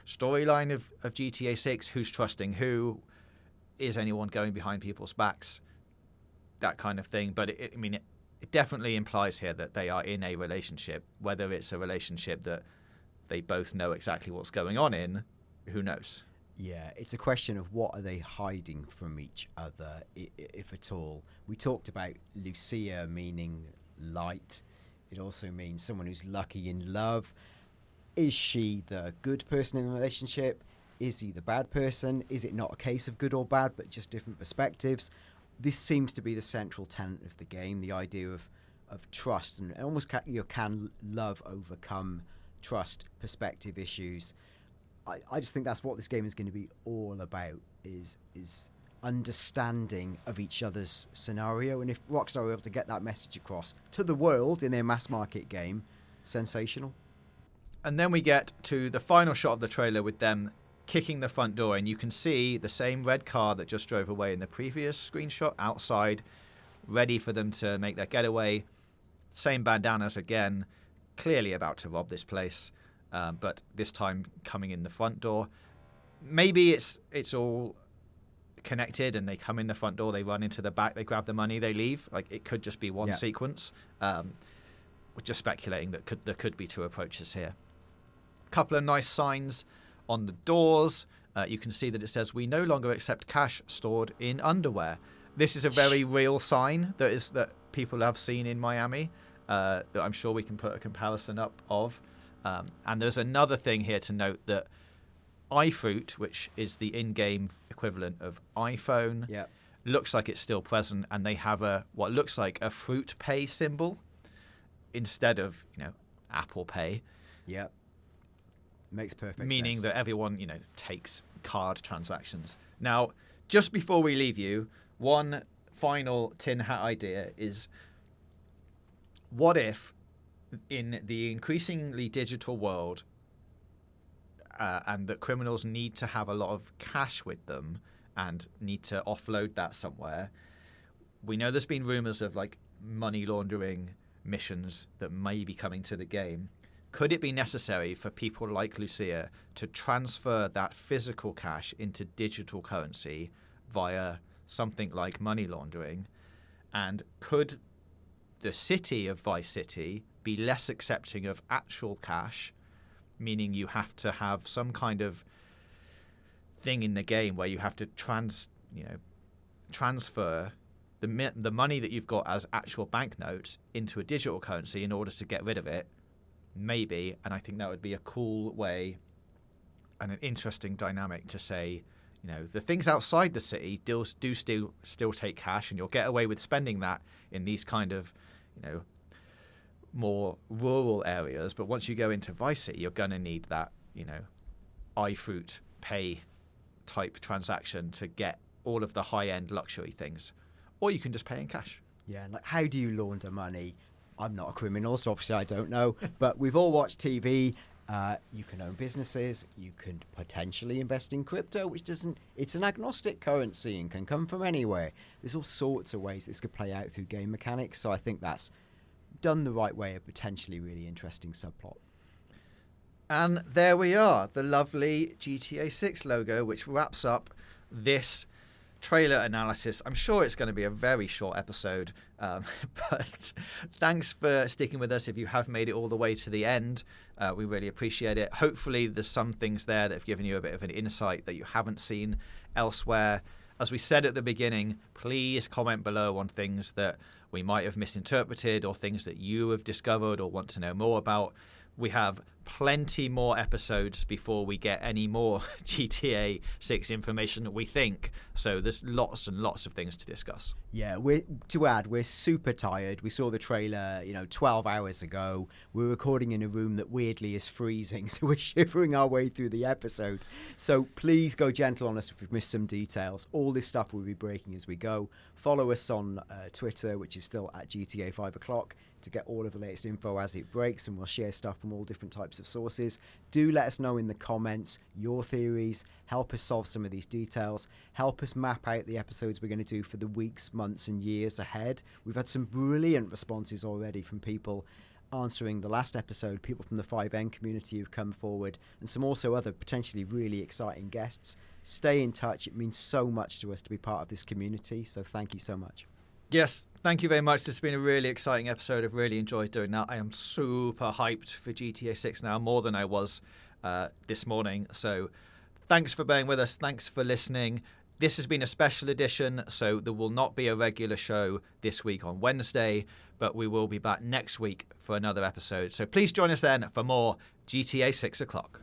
storyline of, of GTA 6. Who's trusting who? Is anyone going behind people's backs? That kind of thing. But it, I mean, it, it definitely implies here that they are in a relationship. Whether it's a relationship that they both know exactly what's going on in, who knows? Yeah, it's a question of what are they hiding from each other, if at all. We talked about Lucia meaning light. It also means someone who's lucky in love. Is she the good person in the relationship? Is he the bad person? Is it not a case of good or bad, but just different perspectives? This seems to be the central tenet of the game: the idea of of trust and almost you know, can love overcome trust perspective issues. I, I just think that's what this game is going to be all about is is understanding of each other's scenario. And if Rockstar are able to get that message across to the world in their mass market game sensational. And then we get to the final shot of the trailer with them kicking the front door, and you can see the same red car that just drove away in the previous screenshot outside, ready for them to make their getaway. Same bandanas again, clearly about to rob this place, um, but this time coming in the front door. Maybe it's it's all connected, and they come in the front door, they run into the back, they grab the money, they leave. Like it could just be one Yeah. sequence. Um, we're just speculating that could there could be two approaches here. A Couple of nice signs on the doors. Uh, you can see that it says we no longer accept cash stored in underwear. This is a very real sign that is that people have seen in Miami. Uh, that I'm sure we can put a comparison up of. Um, and there's another thing here to note that iFruit, which is the in-game equivalent of iPhone, yeah. looks like it's still present, and they have a what looks like a fruit pay symbol instead of you know Apple Pay, yeah. Makes perfect meaning sense that everyone you know takes card transactions. Now, just before we leave you, one final tin hat idea is: what if, in the increasingly digital world, uh, and that criminals need to have a lot of cash with them and need to offload that somewhere. We know there's been rumors of like money laundering missions that may be coming to the game. Could it be necessary for people like Lucia to transfer that physical cash into digital currency via something like money laundering? And could the city of Vice City be less accepting of actual cash meaning you have to have some kind of thing in the game where you have to trans you know transfer the the money that you've got as actual banknotes into a digital currency in order to get rid of it maybe. And i think that would be a cool way and an interesting dynamic to say, you know, the things outside the city do, do still still take cash, and you'll get away with spending that in these kind of, you know, more rural areas. But once you go into Vice City, you're going to need that, you know, iFruit pay type transaction to get all of the high end luxury things, or you can just pay in cash. Yeah, like how do you launder money? I'm not a criminal, so obviously I don't know. but we've all watched TV. Uh, you can own businesses. You can potentially invest in crypto, which doesn't. It's an agnostic currency and can come from anywhere. There's all sorts of ways this could play out through game mechanics. So I think that's done the right way. A potentially really interesting subplot. And there we are, the lovely GTA 6 logo, which wraps up this trailer analysis. I'm sure it's going to be a very short episode, um, but thanks for sticking with us. If you have made it all the way to the end, uh, we really appreciate it. Hopefully, there's some things there that have given you a bit of an insight that you haven't seen elsewhere. As we said at the beginning, please comment below on things that we might have misinterpreted or things that you have discovered or want to know more about. We have plenty more episodes before we get any more GTA 6 information, we think. So there's lots and lots of things to discuss. Yeah, we're to add, we're super tired. We saw the trailer, you know, 12 hours ago. We're recording in a room that weirdly is freezing, so we're shivering our way through the episode. So please go gentle on us if we've missed some details. All this stuff we'll be breaking as we go. Follow us on uh, Twitter, which is still at GTA 5 o'clock to get all of the latest info as it breaks, and we'll share stuff from all different types of sources. Do let us know in the comments your theories, help us solve some of these details, help us map out the episodes we're going to do for the weeks, months, and years ahead. We've had some brilliant responses already from people answering the last episode, people from the FiveM community who've come forward, and some also other potentially really exciting guests. Stay in touch. It means so much to us to be part of this community. So thank you so much. Yes, thank you very much. This has been a really exciting episode. I've really enjoyed doing that. I am super hyped for GTA 6 now, more than I was uh, this morning. So thanks for being with us. Thanks for listening. This has been a special edition, so there will not be a regular show this week on Wednesday, but we will be back next week for another episode. So please join us then for more GTA 6 o'clock.